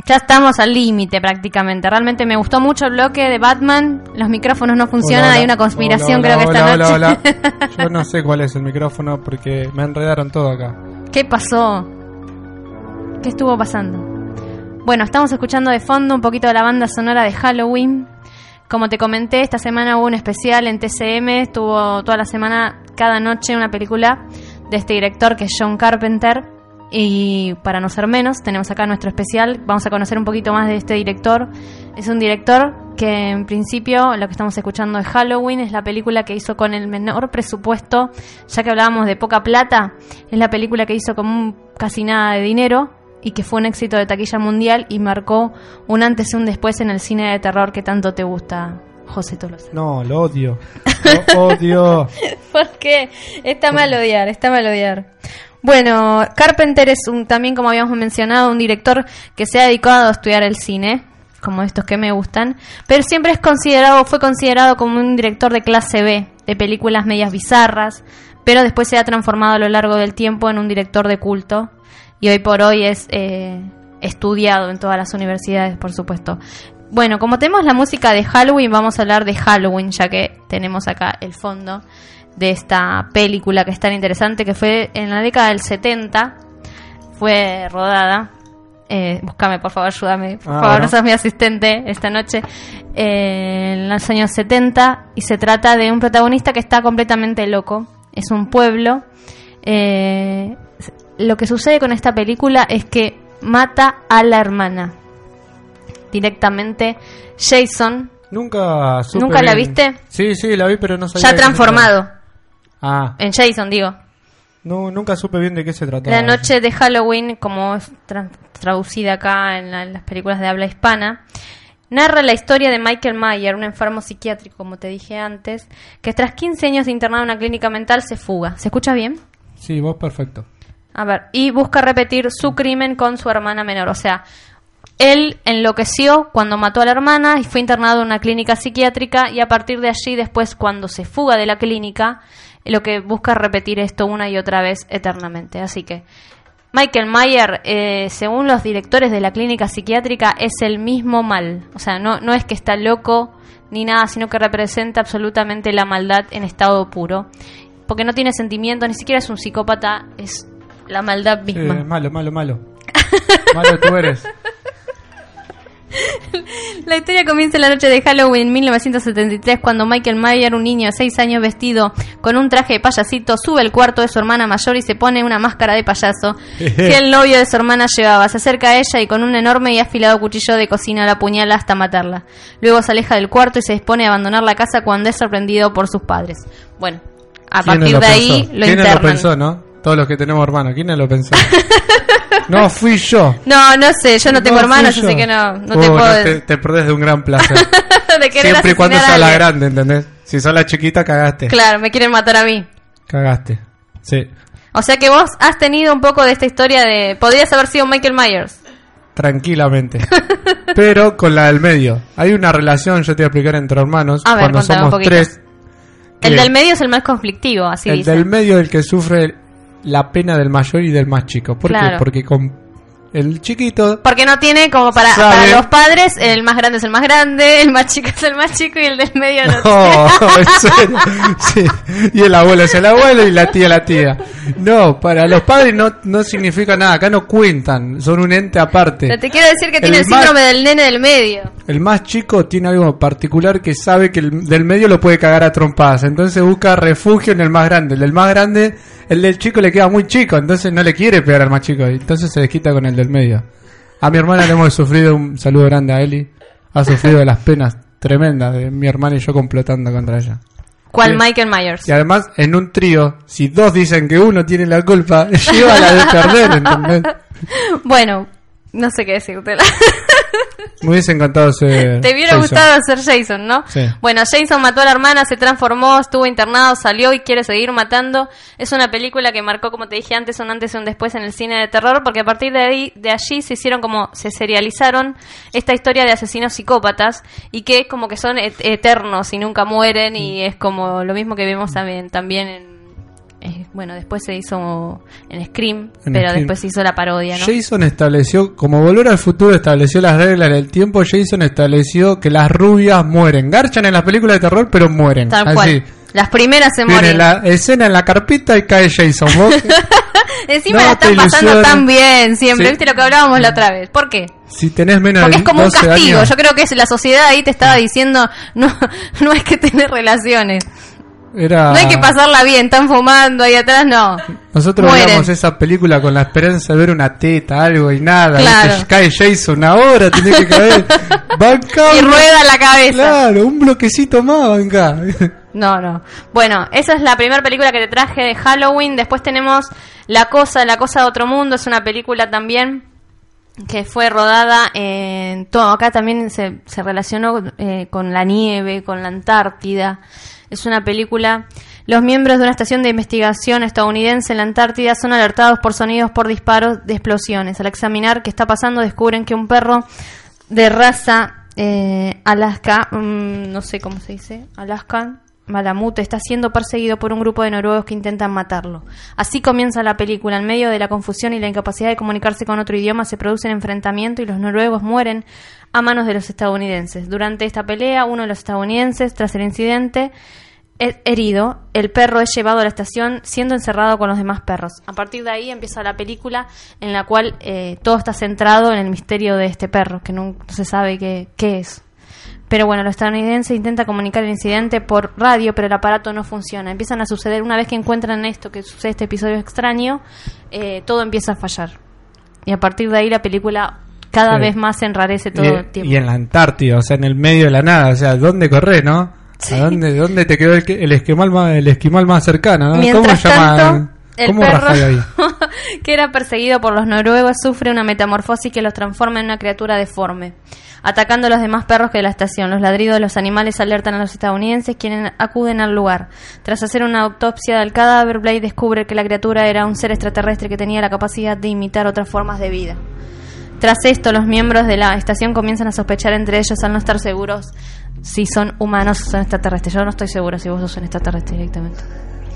Ya estamos al límite prácticamente. Realmente me gustó mucho el bloque de Batman. Los micrófonos no funcionan, Hola, hay una conspiración Hola, creo que esta hola, noche. hola. Yo no sé cuál es el micrófono porque me enredaron todo acá. ¿Qué pasó? ¿Qué estuvo pasando? Bueno, estamos escuchando de fondo un poquito de la banda sonora de Halloween. Como te comenté, esta semana hubo un especial en TCM, estuvo toda la semana, cada noche, una película de este director que es John Carpenter. Y para no ser menos, tenemos acá nuestro especial. Vamos a conocer un poquito más de este director. Es un director que en principio lo que estamos escuchando es Halloween, es la película que hizo con el menor presupuesto, ya que hablábamos de poca plata, es la película que hizo con casi nada de dinero y que fue un éxito de taquilla mundial y marcó un antes y un después en el cine de terror que tanto te gusta, José Tolosa. No, lo odio. Lo odio. ¿Por qué? Está mal odiar, está mal odiar. Bueno, Carpenter es un, también, como habíamos mencionado, un director que se ha dedicado a estudiar el cine, como estos que me gustan, pero siempre es considerado, fue considerado como un director de clase B, de películas medias bizarras, pero después se ha transformado a lo largo del tiempo en un director de culto y hoy por hoy es eh, estudiado en todas las universidades, por supuesto. Bueno, como tenemos la música de Halloween, vamos a hablar de Halloween, ya que tenemos acá el fondo de esta película que es tan interesante, que fue en la década del 70, fue rodada. Eh, búscame, por favor, ayúdame. Por Ah, favor, no seas mi asistente esta noche. Eh, en los años 70, y se trata de un protagonista que está completamente loco. Es un pueblo. Eh, lo que sucede con esta película es que mata a la hermana. Directamente, Jason, Nunca supe ¿Nunca la bien. viste? Sí, sí, la vi, pero no sabía ya transformado. Ah, En Jason, digo. no, nunca supe bien de qué se trataba. La noche de Halloween, como es tra- traducida acá en, la- en las películas de habla hispana, narra la historia de Michael Mayer, un enfermo psiquiátrico, como te dije antes, que tras 15 años de internado en una clínica mental se fuga. ¿Se escucha bien? Sí, vos perfecto. A ver, y busca repetir su crimen con su hermana menor. O sea, él enloqueció cuando mató a la hermana y fue internado en una clínica psiquiátrica y a partir de allí, después, cuando se fuga de la clínica, lo que busca es repetir esto una y otra vez eternamente. Así que Michael Mayer, eh, según los directores de la clínica psiquiátrica, es el mismo mal. O sea, no, no es que está loco ni nada, sino que representa absolutamente la maldad en estado puro. Porque no tiene sentimientos, ni siquiera es un psicópata, es la maldad misma. malo, malo, malo. malo tú eres. La historia comienza en la noche de Halloween en 1973 cuando Michael Mayer, un niño de 6 años vestido con un traje de payasito, sube al cuarto de su hermana mayor y se pone una máscara de payaso que el novio de su hermana llevaba. Se acerca a ella y con un enorme y afilado cuchillo de cocina la apuñala hasta matarla. Luego se aleja del cuarto y se dispone a abandonar la casa cuando es sorprendido por sus padres. Bueno, a ¿Quién partir de ahí lo ¿Quién internan. lo pensó, no? Todos los que tenemos hermanos. ¿Quién lo pensó? no, fui yo. No, no sé, yo no tengo hermanos, así que no, no Uh, te puedo... te, te perdés de un gran placer. de Siempre y cuando sos la grande, ¿entendés? Si sos la chiquita, cagaste. Claro, me quieren matar a mí. Cagaste. Sí. O sea que vos has tenido un poco de esta historia de... Podrías haber sido Michael Myers. Tranquilamente. Pero con la del medio. Hay una relación, yo te voy a explicar, entre hermanos. A ver, cuando un somos tres. El del medio es el más conflictivo, así el del medio es el que sufre la pena del mayor y del más chico. ¿Por Claro. qué? Porque con el chiquito Porque no tiene como para, para los padres, el más grande es el más grande, el más chico es el más chico y el del medio no. No. Sí. Y el abuelo es el abuelo y la tía la tía. No, para los padres no, no significa nada. Acá no cuentan. Son un ente aparte. Pero te quiero decir que tiene El el más- síndrome del nene del medio. El más chico tiene algo particular que sabe que el del medio lo puede cagar a trompadas. Entonces busca refugio en el más grande. El del más grande, el del chico le queda muy chico. Entonces no le quiere pegar al más chico. y Entonces se desquita con el del medio. A mi hermana le hemos sufrido un saludo grande a Eli. Ha sufrido de las penas tremendas de mi hermana y yo complotando contra ella. ¿Cuál. Michael Myers? Y además, en un trío, si dos dicen que uno tiene la culpa, lleva la de perder, ¿entendés? Bueno, no sé qué decirte. Me hubiese encantado ser. Te hubiera Jason. gustado ser Jason, ¿no? Sí. Bueno, Jason mató a la hermana, se transformó, estuvo internado, salió y quiere seguir matando. Es una película que marcó, como te dije antes, un antes y un después en el cine de terror, porque a partir de ahí, de allí se hicieron como, se serializaron esta historia de asesinos psicópatas y que como que son et- eternos y nunca mueren y es como lo mismo que vemos también, también en... bueno, después se hizo en Scream, En pero Scream. después se hizo la parodia, ¿no? Jason estableció, como Volver al Futuro estableció las reglas del tiempo, Jason estableció que las rubias mueren. Garchan en las películas de terror, pero mueren. Tal Así. cual. Las primeras se Viene mueren. la escena en la carpita y cae Jason. Vos- Encima No la están pasando ilusiones. tan bien siempre, Sí. ¿viste lo que hablábamos la otra vez? ¿Por qué? si tenés menos Porque es como un 12 castigo. años, Yo creo que la sociedad ahí te estaba diciendo, no, no hay que tener relaciones. Era... No hay que pasarla bien, están fumando ahí atrás, no. Nosotros Mueren. veíamos esa película con la esperanza de ver una teta, algo y nada. Claro. Cae Jason ahora, tiene que caer. Y rueda la cabeza. Claro, un bloquecito más, banca. No, no. Bueno, esa es la primera película que te traje de Halloween. Después tenemos La Cosa, La Cosa de Otro Mundo. Es una película también que fue rodada en todo. Acá también se, se relacionó eh, con la nieve, con la Antártida. Es una película. Los miembros de una estación de investigación estadounidense en la Antártida son alertados por sonidos por disparos de explosiones. Al examinar qué está pasando, descubren que un perro de raza eh, Alaska, mm, no sé cómo se dice, Alaskan, Malamute, está siendo perseguido por un grupo de noruegos que intentan matarlo. Así comienza la película. En medio de la confusión y la incapacidad de comunicarse con otro idioma se produce un enfrentamiento y los noruegos mueren a manos de los estadounidenses. Durante esta pelea, uno de los estadounidenses, tras el incidente, herido, el perro es llevado a la estación siendo encerrado con los demás perros. A partir de ahí empieza la película en la cual eh, todo está centrado en el misterio de este perro, que no, no se sabe qué, qué es. Pero bueno, los estadounidenses intentan comunicar el incidente por radio, pero el aparato no funciona. Empiezan a suceder, una vez que encuentran esto, que sucede este episodio extraño, eh, todo empieza a fallar. Y a partir de ahí la película cada Sí. vez más se enrarece todo y, el tiempo. y en la Antártida, o sea, en el medio de la nada, o sea, ¿dónde corres, no? ¿A dónde, dónde te quedó el, esquimal más, el esquimal más cercano, no? Mientras ¿Cómo tanto, el ¿Cómo perro ahí? que era perseguido por los noruegos sufre una metamorfosis que los transforma en una criatura deforme, atacando a los demás perros que de la estación. Los ladridos de los animales alertan a los estadounidenses, quienes acuden al lugar. Tras hacer una autopsia del cadáver, Blade descubre que la criatura era un ser extraterrestre que tenía la capacidad de imitar otras formas de vida. Tras esto, los miembros de la estación comienzan a sospechar entre ellos al no estar seguros si son humanos o son extraterrestres. Yo no estoy segura si vos sos un extraterrestre directamente.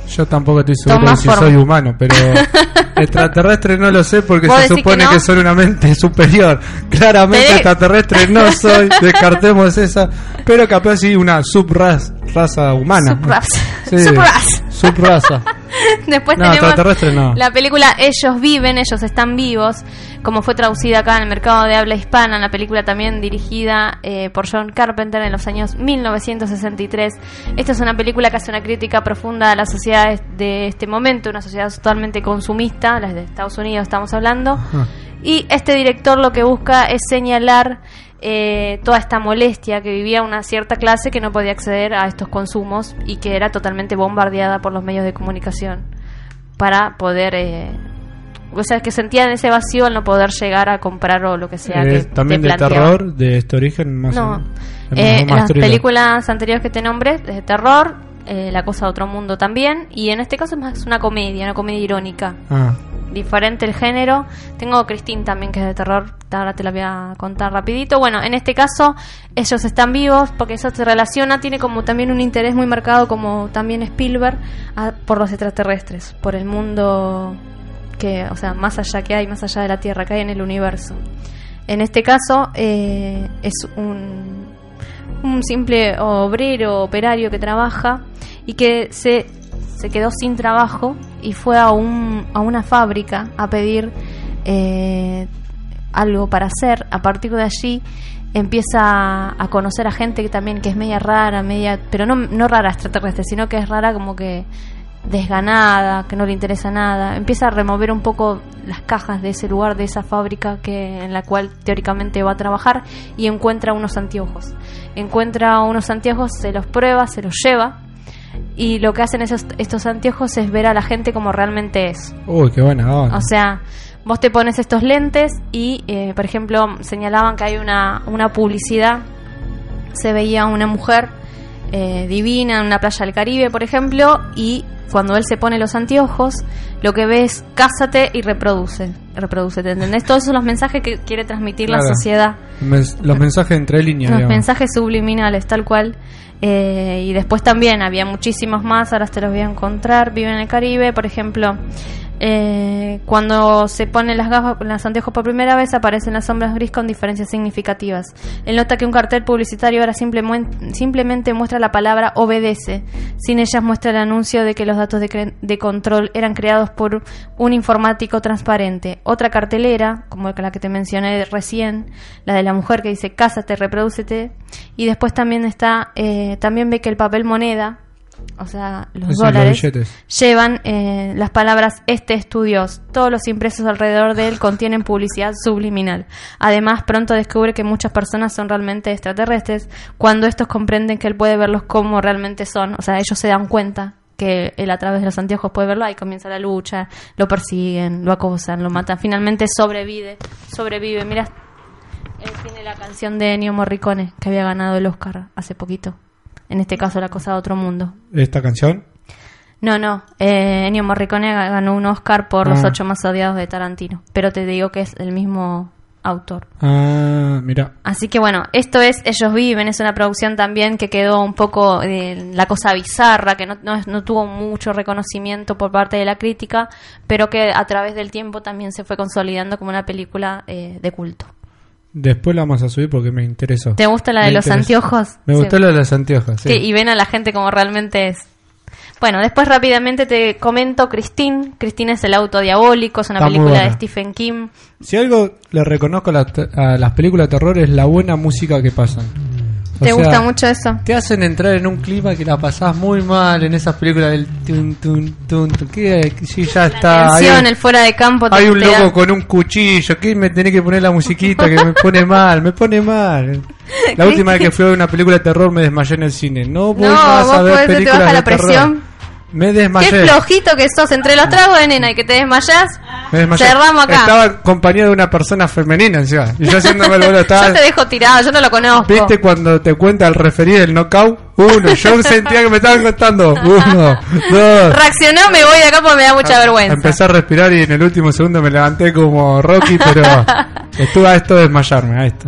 Yo tampoco estoy seguro de si forma. soy humano, pero extraterrestre no lo sé porque ¿Vos se supone que soy una mente superior. Claramente extraterrestre no soy, descartemos esa, pero capaz sí una subraza raza humana. Subraza. Sí, Subraza. subraza. Después No, tenemos extraterrestre no. la película Ellos viven, ellos están vivos, como fue traducida acá en el mercado de habla hispana, la película también dirigida eh, por John Carpenter en los años 1963. Esta es una película que hace una crítica profunda a la sociedad de este momento, una sociedad totalmente consumista, las de Estados Unidos estamos hablando. Y este director lo que busca es señalar eh, toda esta molestia que vivía una cierta clase que no podía acceder a estos consumos y que era totalmente bombardeada por los medios de comunicación para poder... Eh, o sea, que sentían ese vacío al no poder llegar a comprar o lo que sea. Eh, que también te de terror, de este origen más No. Eh, más las thriller. películas anteriores que te nombré, de terror, eh, La Cosa de Otro Mundo también, y en este caso es más una comedia, una comedia irónica. Ah, Diferente el género. Tengo Christine también, que es de terror, ahora te la voy a contar rapidito. Bueno, en este caso, ellos están vivos porque eso se relaciona, tiene como también un interés muy marcado, como también Spielberg, a- por los extraterrestres, por el mundo que, o sea, más allá que hay, más allá de la Tierra, que hay en el universo. En este caso eh, es un, un simple obrero, operario que trabaja y que se, se quedó sin trabajo y fue a, un, a una fábrica a pedir eh, algo para hacer. A partir de allí empieza a conocer a gente que también que es media rara, media, pero no, no rara extraterrestre, sino que es rara como que desganada, que no le interesa nada, empieza a remover un poco las cajas de ese lugar, de esa fábrica que en la cual teóricamente va a trabajar y encuentra unos anteojos. Encuentra unos anteojos, se los prueba, se los lleva y lo que hacen esos, estos anteojos es ver a la gente como realmente es. uy, qué buena onda. O sea, vos te pones estos lentes y, eh, por ejemplo, señalaban que hay una, una publicidad, se veía una mujer eh, divina en una playa del Caribe, por ejemplo, y cuando él se pone los anteojos, lo que ve es cásate y reproduce, reproduce, ¿te entendés? Todos esos son los mensajes que quiere transmitir la sociedad. Los mensajes entre líneas, Los digamos. mensajes subliminales, tal cual. Eh, y después también había muchísimos más, ahora te los voy a encontrar. Vive en el Caribe, por ejemplo. Eh, cuando se ponen las gafas, los anteojos por primera vez, aparecen las sombras gris con diferencias significativas. Él nota que un cartel publicitario ahora simplemente, muestra la palabra obedece. Sin ellas muestra el anuncio de que los datos de, de control eran creados por un informático transparente. Otra cartelera, como la que te mencioné recién, la de la mujer que dice cásate, reprodúcete. Y después también está, eh, también ve que el papel moneda, o sea, los Esos, dólares, llevan eh, las palabras este es tu Dios. Todos los impresos alrededor de él contienen publicidad subliminal. Además, pronto descubre que muchas personas son realmente extraterrestres cuando estos comprenden que él puede verlos como realmente son. O sea, ellos se dan cuenta que él a través de los anteojos puede verlo, ahí comienza la lucha, lo persiguen, lo acosan, lo matan. Finalmente sobrevive, sobrevive. Mira, él tiene la canción de Ennio Morricone que había ganado el Oscar hace poquito. En este caso, La cosa de otro mundo. ¿Esta canción? No, no. Eh, Ennio Morricone ga- ganó un Oscar por Los Ah. ocho más odiados de Tarantino. Pero te digo que es el mismo autor. Ah, mira. Así que bueno, esto es Ellos Viven, es una producción también que quedó un poco eh, la cosa bizarra, que no, no, no tuvo mucho reconocimiento por parte de la crítica, pero que a través del tiempo también se fue consolidando como una película eh, de culto. Después la vamos a subir porque me interesó. ¿Te gusta la de Me los anteojos? Me Sí. gustó la de los anteojos, sí. Y ven a la gente como realmente es. Bueno, después rápidamente te comento Christine. Christine es el auto diabólico, es una Está película de. Stephen King. Si algo le reconozco a, la- a las películas de terror es la buena música que pasan. O ¿Te sea, gusta mucho eso? Te hacen entrar en un clima que la pasás muy mal en esas películas del tun tun tun tun. Que sí, ya está. hay Tensión, un- el fuera de campo. Hay un loco con un cuchillo, que me tenés que poner la musiquita que me pone mal, me pone mal. La última vez que fui a ver una película de terror me desmayé en el cine. No voy No, a ver podés, te películas baja de la terror. presión. Me Qué desmayé. flojito que sos entre los tragos de nena y que te desmayás. Me desmayé. Cerramos acá. Estaba acompañado de una persona femenina encima. Y yo haciéndome el boludo. Estaba, Yo te dejo tirado, yo no lo conozco. ¿Viste cuando te cuenta el referir del knockout? Uno. Yo sentía que me estaban contando. Uno, dos. Reaccionó, me voy de acá porque me da mucha vergüenza. Empecé a respirar y en el último segundo me levanté como Rocky, pero estuve a esto de desmayarme, a esto.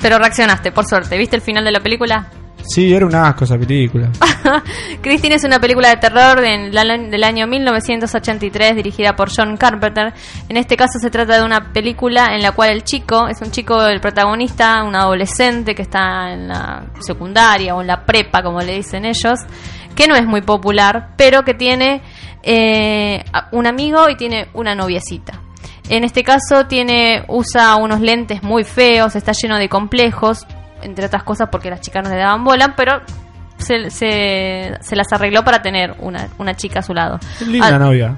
Pero reaccionaste, por suerte. ¿Viste el final de la película? Sí, era un asco esa película. Christine es una película de terror del, año 1983 dirigida por John Carpenter. En este caso se trata de una película en la cual el chico, es un chico, el protagonista, un adolescente que está en la secundaria o en la prepa, como le dicen ellos, que no es muy popular, pero que tiene eh, un amigo y tiene una noviecita. En este caso tiene usa unos lentes muy feos, está lleno de complejos, entre otras cosas porque las chicas no le daban bola, pero se, se, se las arregló para tener una, una chica a su lado. Linda Al- novia.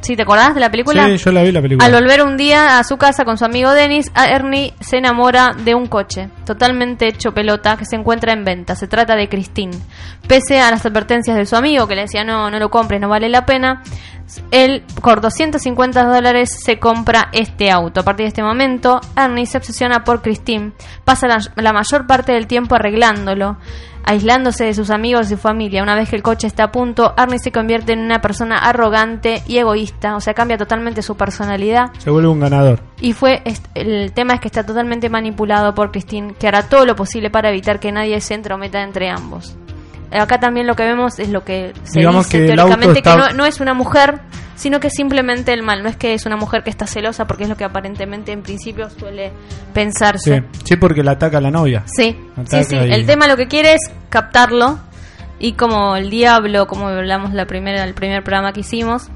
¿Sí te acordás de la película? Sí, yo la vi la película. Al volver un día a su casa con su amigo Dennis, Ernie se enamora de un coche totalmente hecho pelota que se encuentra en venta. Se trata de Christine. Pese a las advertencias de su amigo que le decía no, no lo compres, no vale la pena, él por 250 dólares se compra este auto. A partir de este momento, Ernie se obsesiona por Christine. Pasa la, la mayor parte del tiempo arreglándolo aislándose de sus amigos y su familia. Una vez que el coche está a punto, Ernie se convierte en una persona arrogante y egoísta, o sea, cambia totalmente su personalidad. Se vuelve un ganador. Y fue el tema es que está totalmente manipulado por Christine, que hará todo lo posible para evitar que nadie se entrometa entre ambos. Acá también lo que vemos es lo que se Digamos dice que teóricamente está- que no, no es una mujer, sino que es simplemente el mal. No es que es una mujer que está celosa, porque es lo que aparentemente en principio suele pensarse. Sí, sí, porque la ataca a la novia. Sí, Ataca sí, sí. y- El tema lo que quiere es captarlo y como el diablo, como hablamos la primera, el primer programa que hicimos,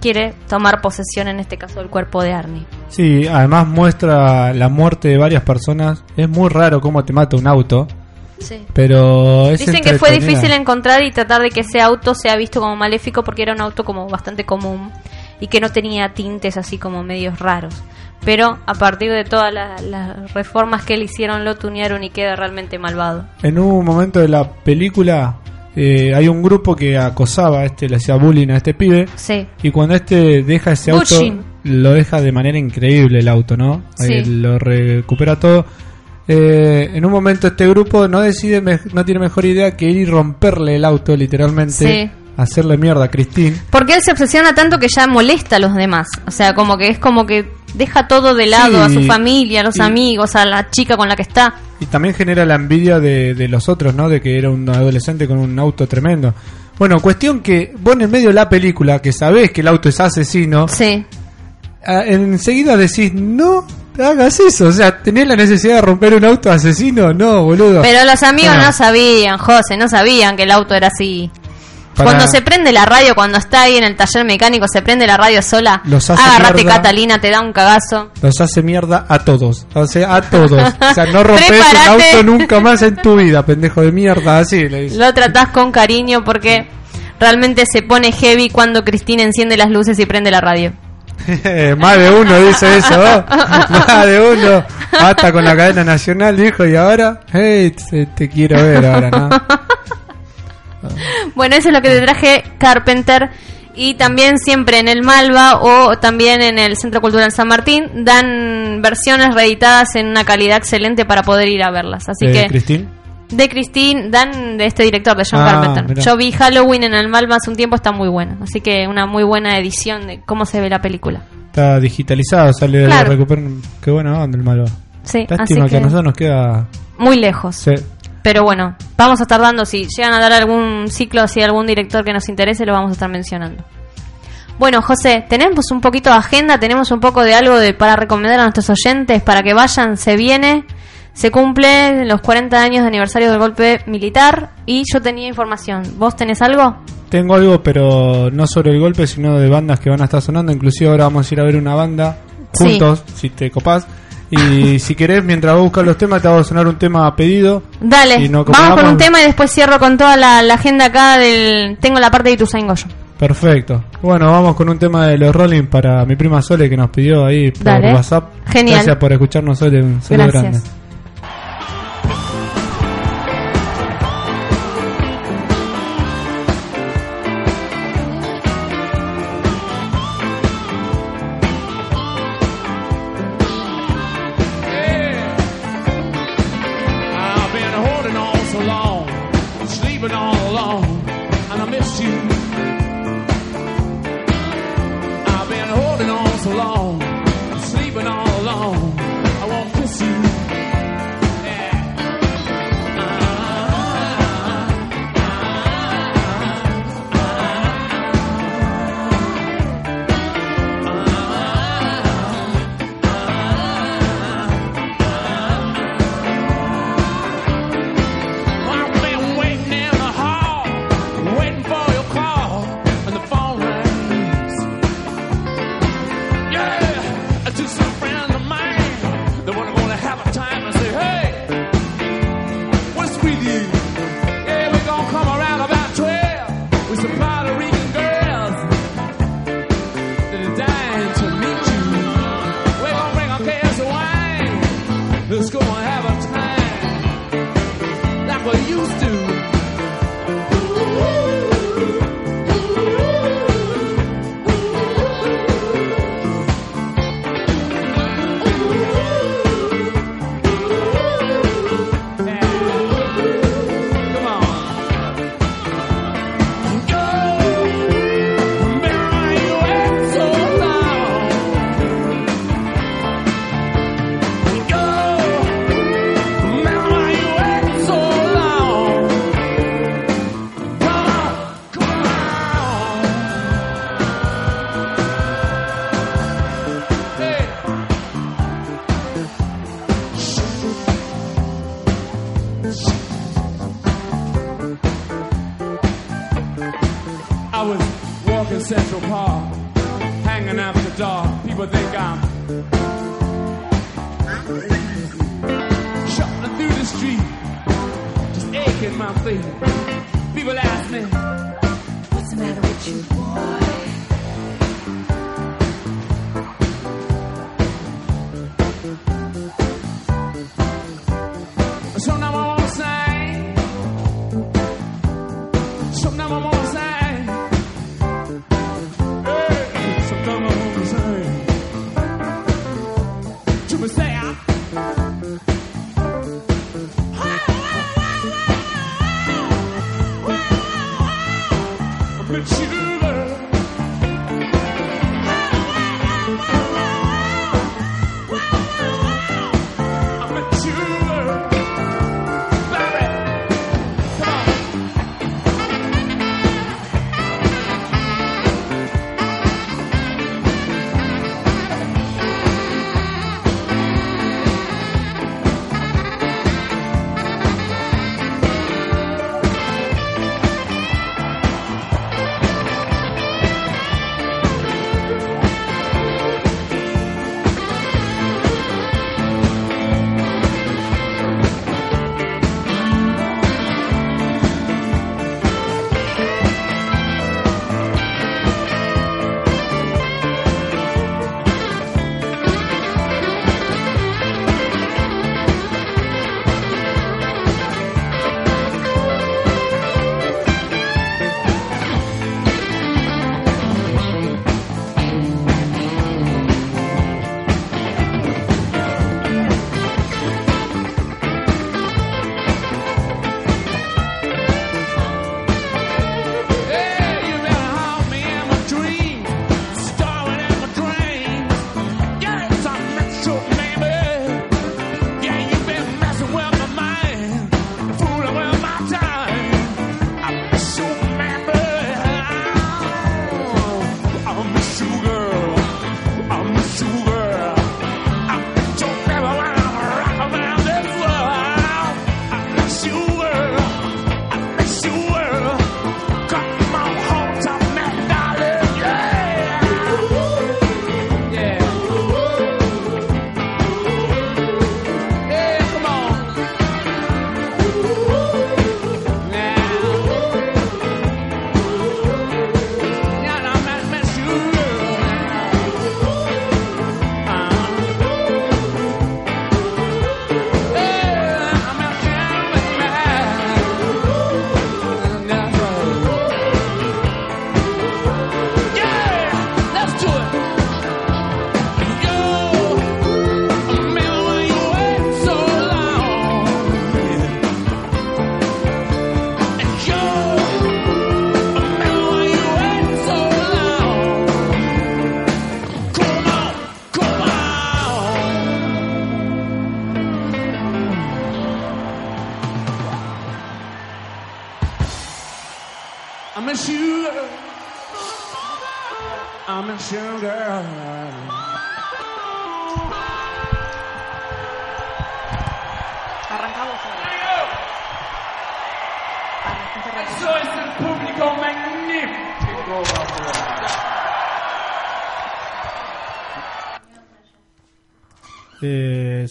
quiere tomar posesión en este caso del cuerpo de Arnie. Sí, además muestra la muerte de varias personas. Es muy raro cómo te mata un auto. Sí. Pero es Dicen que fue difícil encontrar y tratar de que ese auto sea visto como maléfico porque era un auto como bastante común y que no tenía tintes así como medios raros. Pero a partir de todas la- las reformas que le hicieron lo tunearon y queda realmente malvado. En un momento de la película eh, hay un grupo que acosaba a este, le hacía bullying a este pibe. Sí. Y cuando este deja ese auto. Bullying. lo deja de manera increíble el auto, ¿no? Sí. Eh, lo recupera todo. Eh, en un momento este grupo no decide, no tiene mejor idea que ir y romperle el auto literalmente, Sí. hacerle mierda a Christine. Porque él se obsesiona tanto que ya molesta a los demás. O sea, como que es como que deja todo de lado, Sí. a su familia, a los Y- amigos, a la chica con la que está. Y también genera la envidia de, de los otros, ¿no? De que era un adolescente con un auto tremendo. Bueno, cuestión que vos en el medio de la película, que sabés que el auto es asesino, Sí. ah, enseguida decís, no hagas eso. O sea, ¿tenés la necesidad de romper un auto asesino? No, boludo. Pero los amigos Ah. no sabían, José, no sabían que el auto era así. Para- Cuando se prende la radio, cuando está ahí en el taller mecánico, se prende la radio sola. Los hace mierda. Catalina, te da un cagazo. Los hace mierda a todos. O sea, a todos. O sea, no rompes un auto nunca más en tu vida, pendejo de mierda. Así le dice. Lo tratás con cariño porque realmente se pone heavy cuando Cristina enciende las luces y prende la radio. Más de uno dice eso. ¿no? Más de uno. Hasta con la cadena nacional, dijo. Y ahora, hey, te, te quiero ver ahora, ¿no? Bueno, eso es lo que te traje Carpenter. Y también siempre en el Malva o también en el Centro Cultural San Martín dan versiones reeditadas en una calidad excelente para poder ir a verlas. Así Eh, que Cristín. De Christine dan de este director de John Ah, Carpenter. mirá. Yo vi Halloween en el Malva hace un tiempo, está muy bueno. Así que una muy buena edición de cómo se ve la película. Está digitalizado, sale de Claro. recuperar. Qué buena onda el malo. Sí, Lástima así que... que a nosotros nos queda. muy lejos. Sí. Pero bueno, vamos a estar dando, si llegan a dar algún ciclo, si algún director que nos interese, lo vamos a estar mencionando. Bueno, José, tenemos un poquito de agenda, tenemos un poco de algo de para recomendar a nuestros oyentes para que vayan, se viene, se cumple los 40 años de aniversario del golpe militar y yo tenía información. ¿Vos tenés algo? Tengo algo, pero no sobre el golpe, sino de bandas que van a estar sonando. Inclusive ahora vamos a ir a ver una banda Sí. juntos, si te copás. Y si querés, mientras vos buscas los temas, te a sonar un tema a pedido. Dale, Y no, como vamos con un tema y después cierro con toda la, la agenda acá del... Tengo la parte de Ituzaingó Goyo. Perfecto. Bueno, vamos con un tema de los Rolling para mi prima Sole que nos pidió ahí por Dale. WhatsApp. Genial. Gracias por escucharnos, Sole. Un saludo Gracias. grande.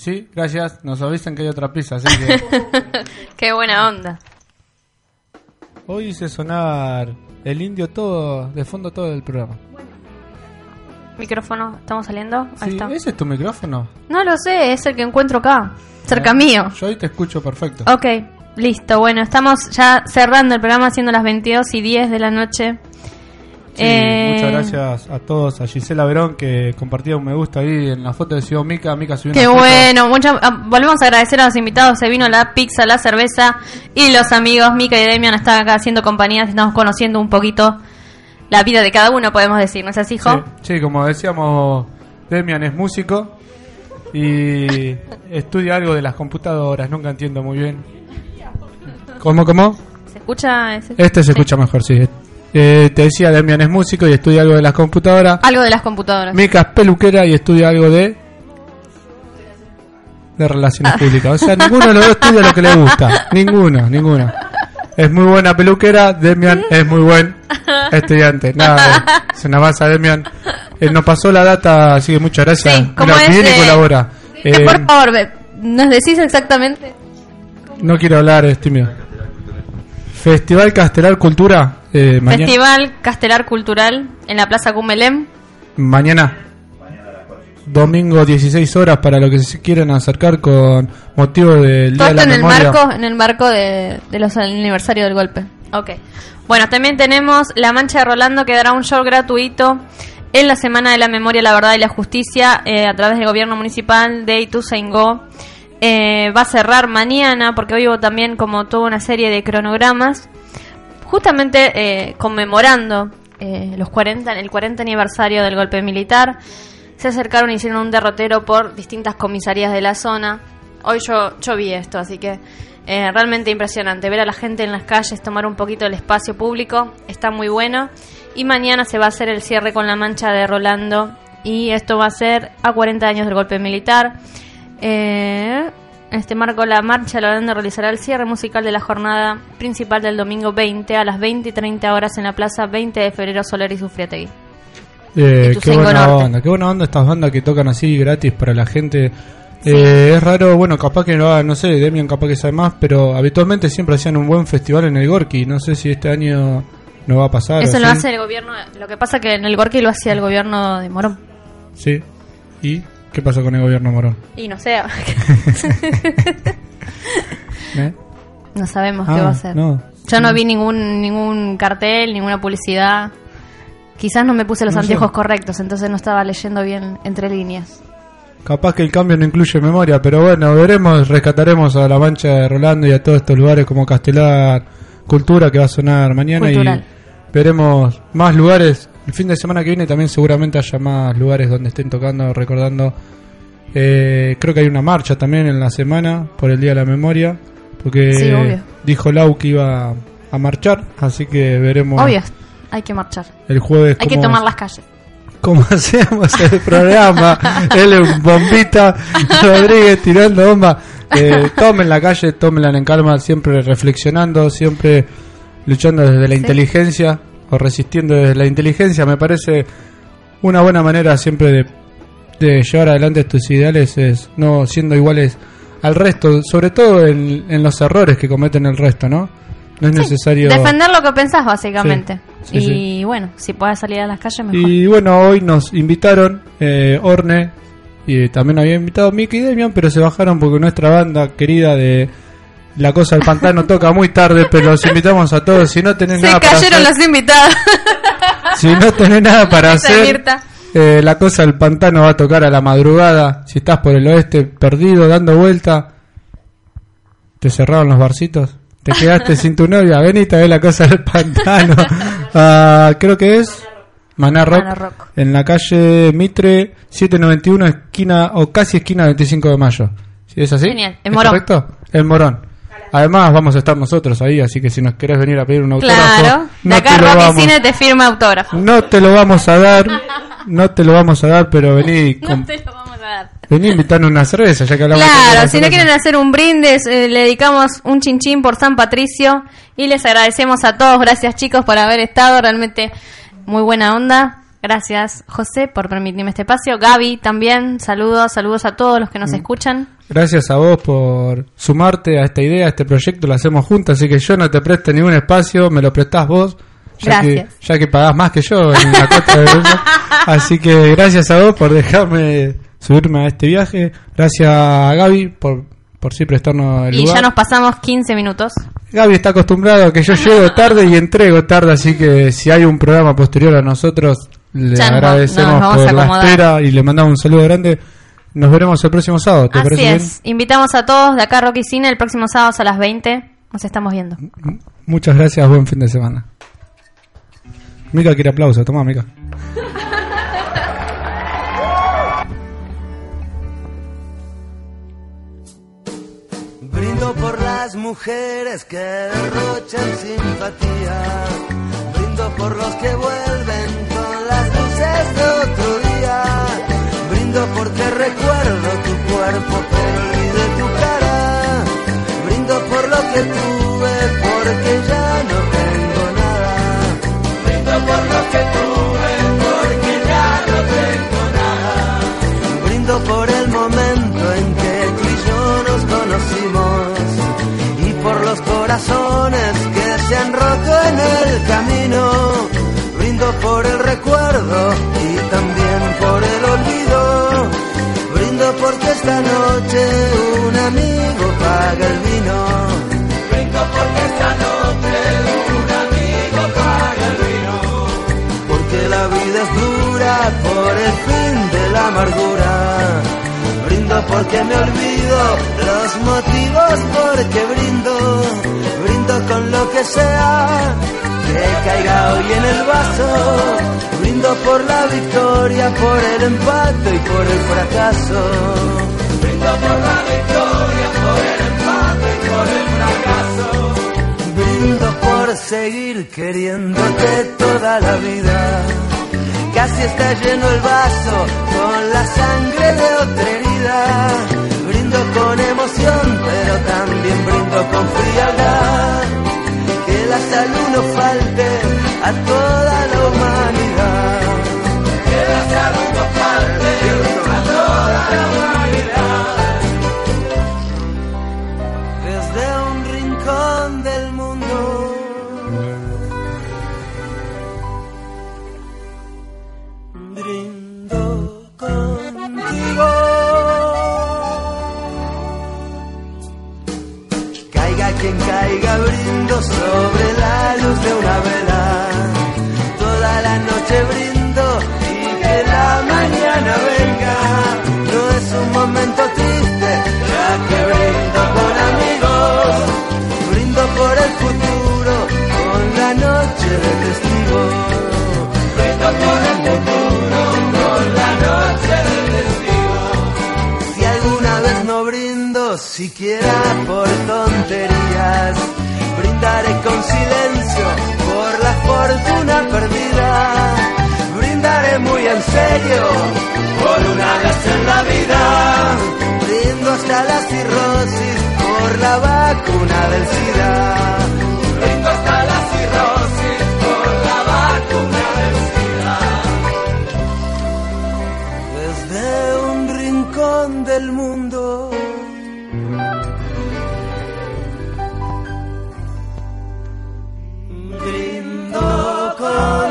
Sí, gracias. Nos avisan que hay otra pizza, así que Qué buena onda. hoy hice sonar el indio todo, de fondo todo el programa. Micrófono, ¿estamos saliendo? Ahí Sí, está. ¿Ese es tu micrófono? No lo sé, es el que encuentro acá, cerca mío. Yo ahí te escucho perfecto. Ok, listo. Bueno, estamos ya cerrando el programa, siendo las 22 y 10 de la noche. Sí, Eh, Muchas gracias a todos, a Gisela Verón que compartía un me gusta ahí en la foto de Ciudad Mica. Mica subió Qué una foto. bueno, mucha- ah, volvemos a agradecer a los invitados. Se vino la pizza, la cerveza y los amigos Mika y Demian están acá haciendo compañía. Estamos conociendo un poquito la vida de cada uno, podemos decir, ¿no es así, hijo? Sí, sí, como decíamos, Demian es músico y estudia algo de las computadoras, nunca entiendo muy bien. ¿Cómo, cómo? ¿Se escucha? ese? Este se Sí. escucha mejor, sí. Eh, te decía, Demian es músico y estudia algo de las computadoras. Algo de las computadoras. Mica es peluquera y estudia algo de... De relaciones públicas. O sea, ninguno de los dos estudia lo que le gusta. Ninguno, ninguno. Es muy buena peluquera, Demian es muy buen estudiante. Nada, se nada más a Demian. Eh, nos pasó la data, así que muchas gracias. Sí, ¿cómo Mira, es, viene y eh? colabora. Eh, Por favor, ¿nos decís exactamente? no quiero hablar, es tímido. Festival Castelar Cultura, eh. Festival Castelar Cultural en la Plaza Cumelem. Mañana. Domingo 16 horas para los que se quieran acercar con motivo del Todo Día de la en el marco, en el marco de, de los aniversario del golpe. Ok. Bueno, también tenemos La Mancha de Rolando que dará un show gratuito en la Semana de la Memoria, la Verdad y la Justicia eh, a través del gobierno municipal de Ituzaingó. Eh, va a cerrar mañana porque hoy hubo también como toda una serie de cronogramas justamente eh, conmemorando eh, los 40, el 40 aniversario del golpe militar. Se acercaron y hicieron un derrotero por distintas comisarías de la zona. Hoy yo, yo vi esto, así que eh, realmente impresionante. Ver a la gente en las calles, tomar un poquito el espacio público, está muy bueno. Y mañana se va a hacer el cierre con la mancha de Rolando. Y esto va a ser a 40 años del golpe militar. Eh, en este marco, la marcha de Rolando realizará el cierre musical de la jornada principal del domingo 20 a las 20 y 30 horas en la plaza 20 de febrero Soler y Sufriategui. Eh, qué buena Norte. onda, qué buena onda estas bandas que tocan así gratis para la gente. Eh, es raro, bueno, capaz que no no sé, Demian capaz que sabe más, pero habitualmente siempre hacían un buen festival en el Gorky. No sé si este año no va a pasar. Eso lo sí. hace el gobierno. Lo que pasa que en el Gorky lo hacía el gobierno de Morón. Sí. ¿Y qué pasa con el gobierno Morón? Y no sé. ¿Eh? no sabemos Ah, qué va a hacer. no. Yo no vi ningún ningún cartel, ninguna publicidad. Quizás no me puse los No sé. anteojos correctos, entonces no estaba leyendo bien entre líneas. Capaz que el cambio no incluye memoria, pero bueno, veremos, rescataremos a la mancha de Rolando y a todos estos lugares como Castelar Cultura que va a sonar mañana Cultural. y veremos más lugares. El fin de semana que viene también seguramente haya más lugares donde estén tocando, recordando. Eh, creo que hay una marcha también en la semana por el Día de la Memoria, porque Sí, dijo Lau que iba a marchar, así que veremos Obvio, hay que marchar. el jueves Hay que tomar las calles. cómo hacemos el programa. Él es bombita, Rodríguez tirando bomba. Eh, tomen la calle, tómenla en calma, siempre reflexionando, siempre luchando desde la inteligencia o resistiendo desde la inteligencia. Me parece una buena manera siempre de, de llevar adelante tus ideales, es no siendo iguales al resto, sobre todo en, en los errores que cometen el resto, ¿no? No es necesario... Defender lo que pensás, básicamente. Sí, y bueno, si puedes salir a las calles, mejor. Y bueno, hoy nos invitaron eh, Orne y también había invitado Mickey y Demian, pero se bajaron porque nuestra banda querida de La Cosa del Pantano toca muy tarde, pero los invitamos a todos. Si no tenés Se nada para cayeron hacer, los invitados. si no tenés nada para hacer, eh, La Cosa del Pantano va a tocar a la madrugada. Si estás por el oeste perdido, dando vuelta, te cerraron los barcitos. Te quedaste sin tu novia, venite a ver la cosa del pantano. Ah, creo que es Maná Rock, Maná Rock. en la calle Mitre 791, esquina o casi esquina 25 de mayo. ¿Sí ¿Es así? Genial, en ¿Es Morón. correcto? En Morón. Además, vamos a estar nosotros ahí, así que si nos querés venir a pedir un autógrafo, Claro. De no acá te, lo vamos, Cine te firma autógrafo. no te lo vamos a dar, no te lo vamos a dar, pero vení, No con- te lo vamos a dar. vení a invitarnos una cerveza, ya que hablamos de Claro, la si no quieren hacer un brindis, eh, le dedicamos un chinchín por San Patricio y les agradecemos a todos. Gracias chicos por haber estado, realmente muy buena onda. Gracias José por permitirme este espacio. Gaby también, saludos, saludos a todos los que Mm. nos escuchan. Gracias a vos por sumarte a esta idea, a este proyecto, lo hacemos juntos, así que yo no te presto ningún espacio, me lo prestás vos, ya, que, Gracias. ya que pagás más que yo en la costa de Bello. Así que gracias a vos por dejarme subirme a este viaje, gracias a Gaby por, por sí prestarnos el Y lugar. ya nos pasamos 15 minutos. Gaby está acostumbrado a que yo llego tarde y entrego tarde, así que si hay un programa posterior a nosotros, le Ya agradecemos por la espera y le mandamos un saludo grande. Nos veremos el próximo sábado, ¿te Así parece es. Invitamos a todos de acá a Rocky Cine el próximo sábado a las 20. Nos estamos viendo. Muchas gracias, buen fin de semana. Mica quiere aplauso, toma Mica. Brindo por las mujeres que derrochan simpatía. Brindo por los que vuelven con las luces de otro día. Brindo porque recuerdo tu cuerpo pero olvidé tu cara. Brindo por lo que tuve porque ya no tengo nada. Brindo por lo que tuve porque ya no tengo nada. Brindo por el momento en que tú y yo nos conocimos y por los corazones que se han roto en el camino. Brindo por el recuerdo y también por el olvido. Porque esta noche un amigo paga el vino. Brindo porque esta noche un amigo paga el vino. Porque la vida es dura por el fin de la amargura. Porque me olvido los motivos porque brindo. Brindo con lo que sea que caiga hoy en el vaso. Brindo por la victoria, por el empate y por el fracaso. Brindo por la victoria, por el empate y por el fracaso. Brindo por seguir queriéndote toda la vida. Casi está lleno el vaso con la sangre de otra herida. Brindo con emoción, pero también brindo con frialdad. Que la salud no falte a toda la humanidad. Que la salud no falte a toda la humanidad. Sobre la luz de una vela. Toda la noche brindo y que la mañana venga. No es un momento triste, ya que brindo con amigos. Brindo por el futuro, con la noche de testigos. Brindo por el futuro, con la noche de testigos. Si alguna vez no brindo, siquiera por tonterías, brindaré con silencio por la fortuna perdida. Brindaré muy en serio por una vez en la vida. Brindo hasta la cirrosis por la vacuna del SIDA. Brindo hasta la cirrosis por la vacuna del SIDA. Desde un rincón del mundo Oh.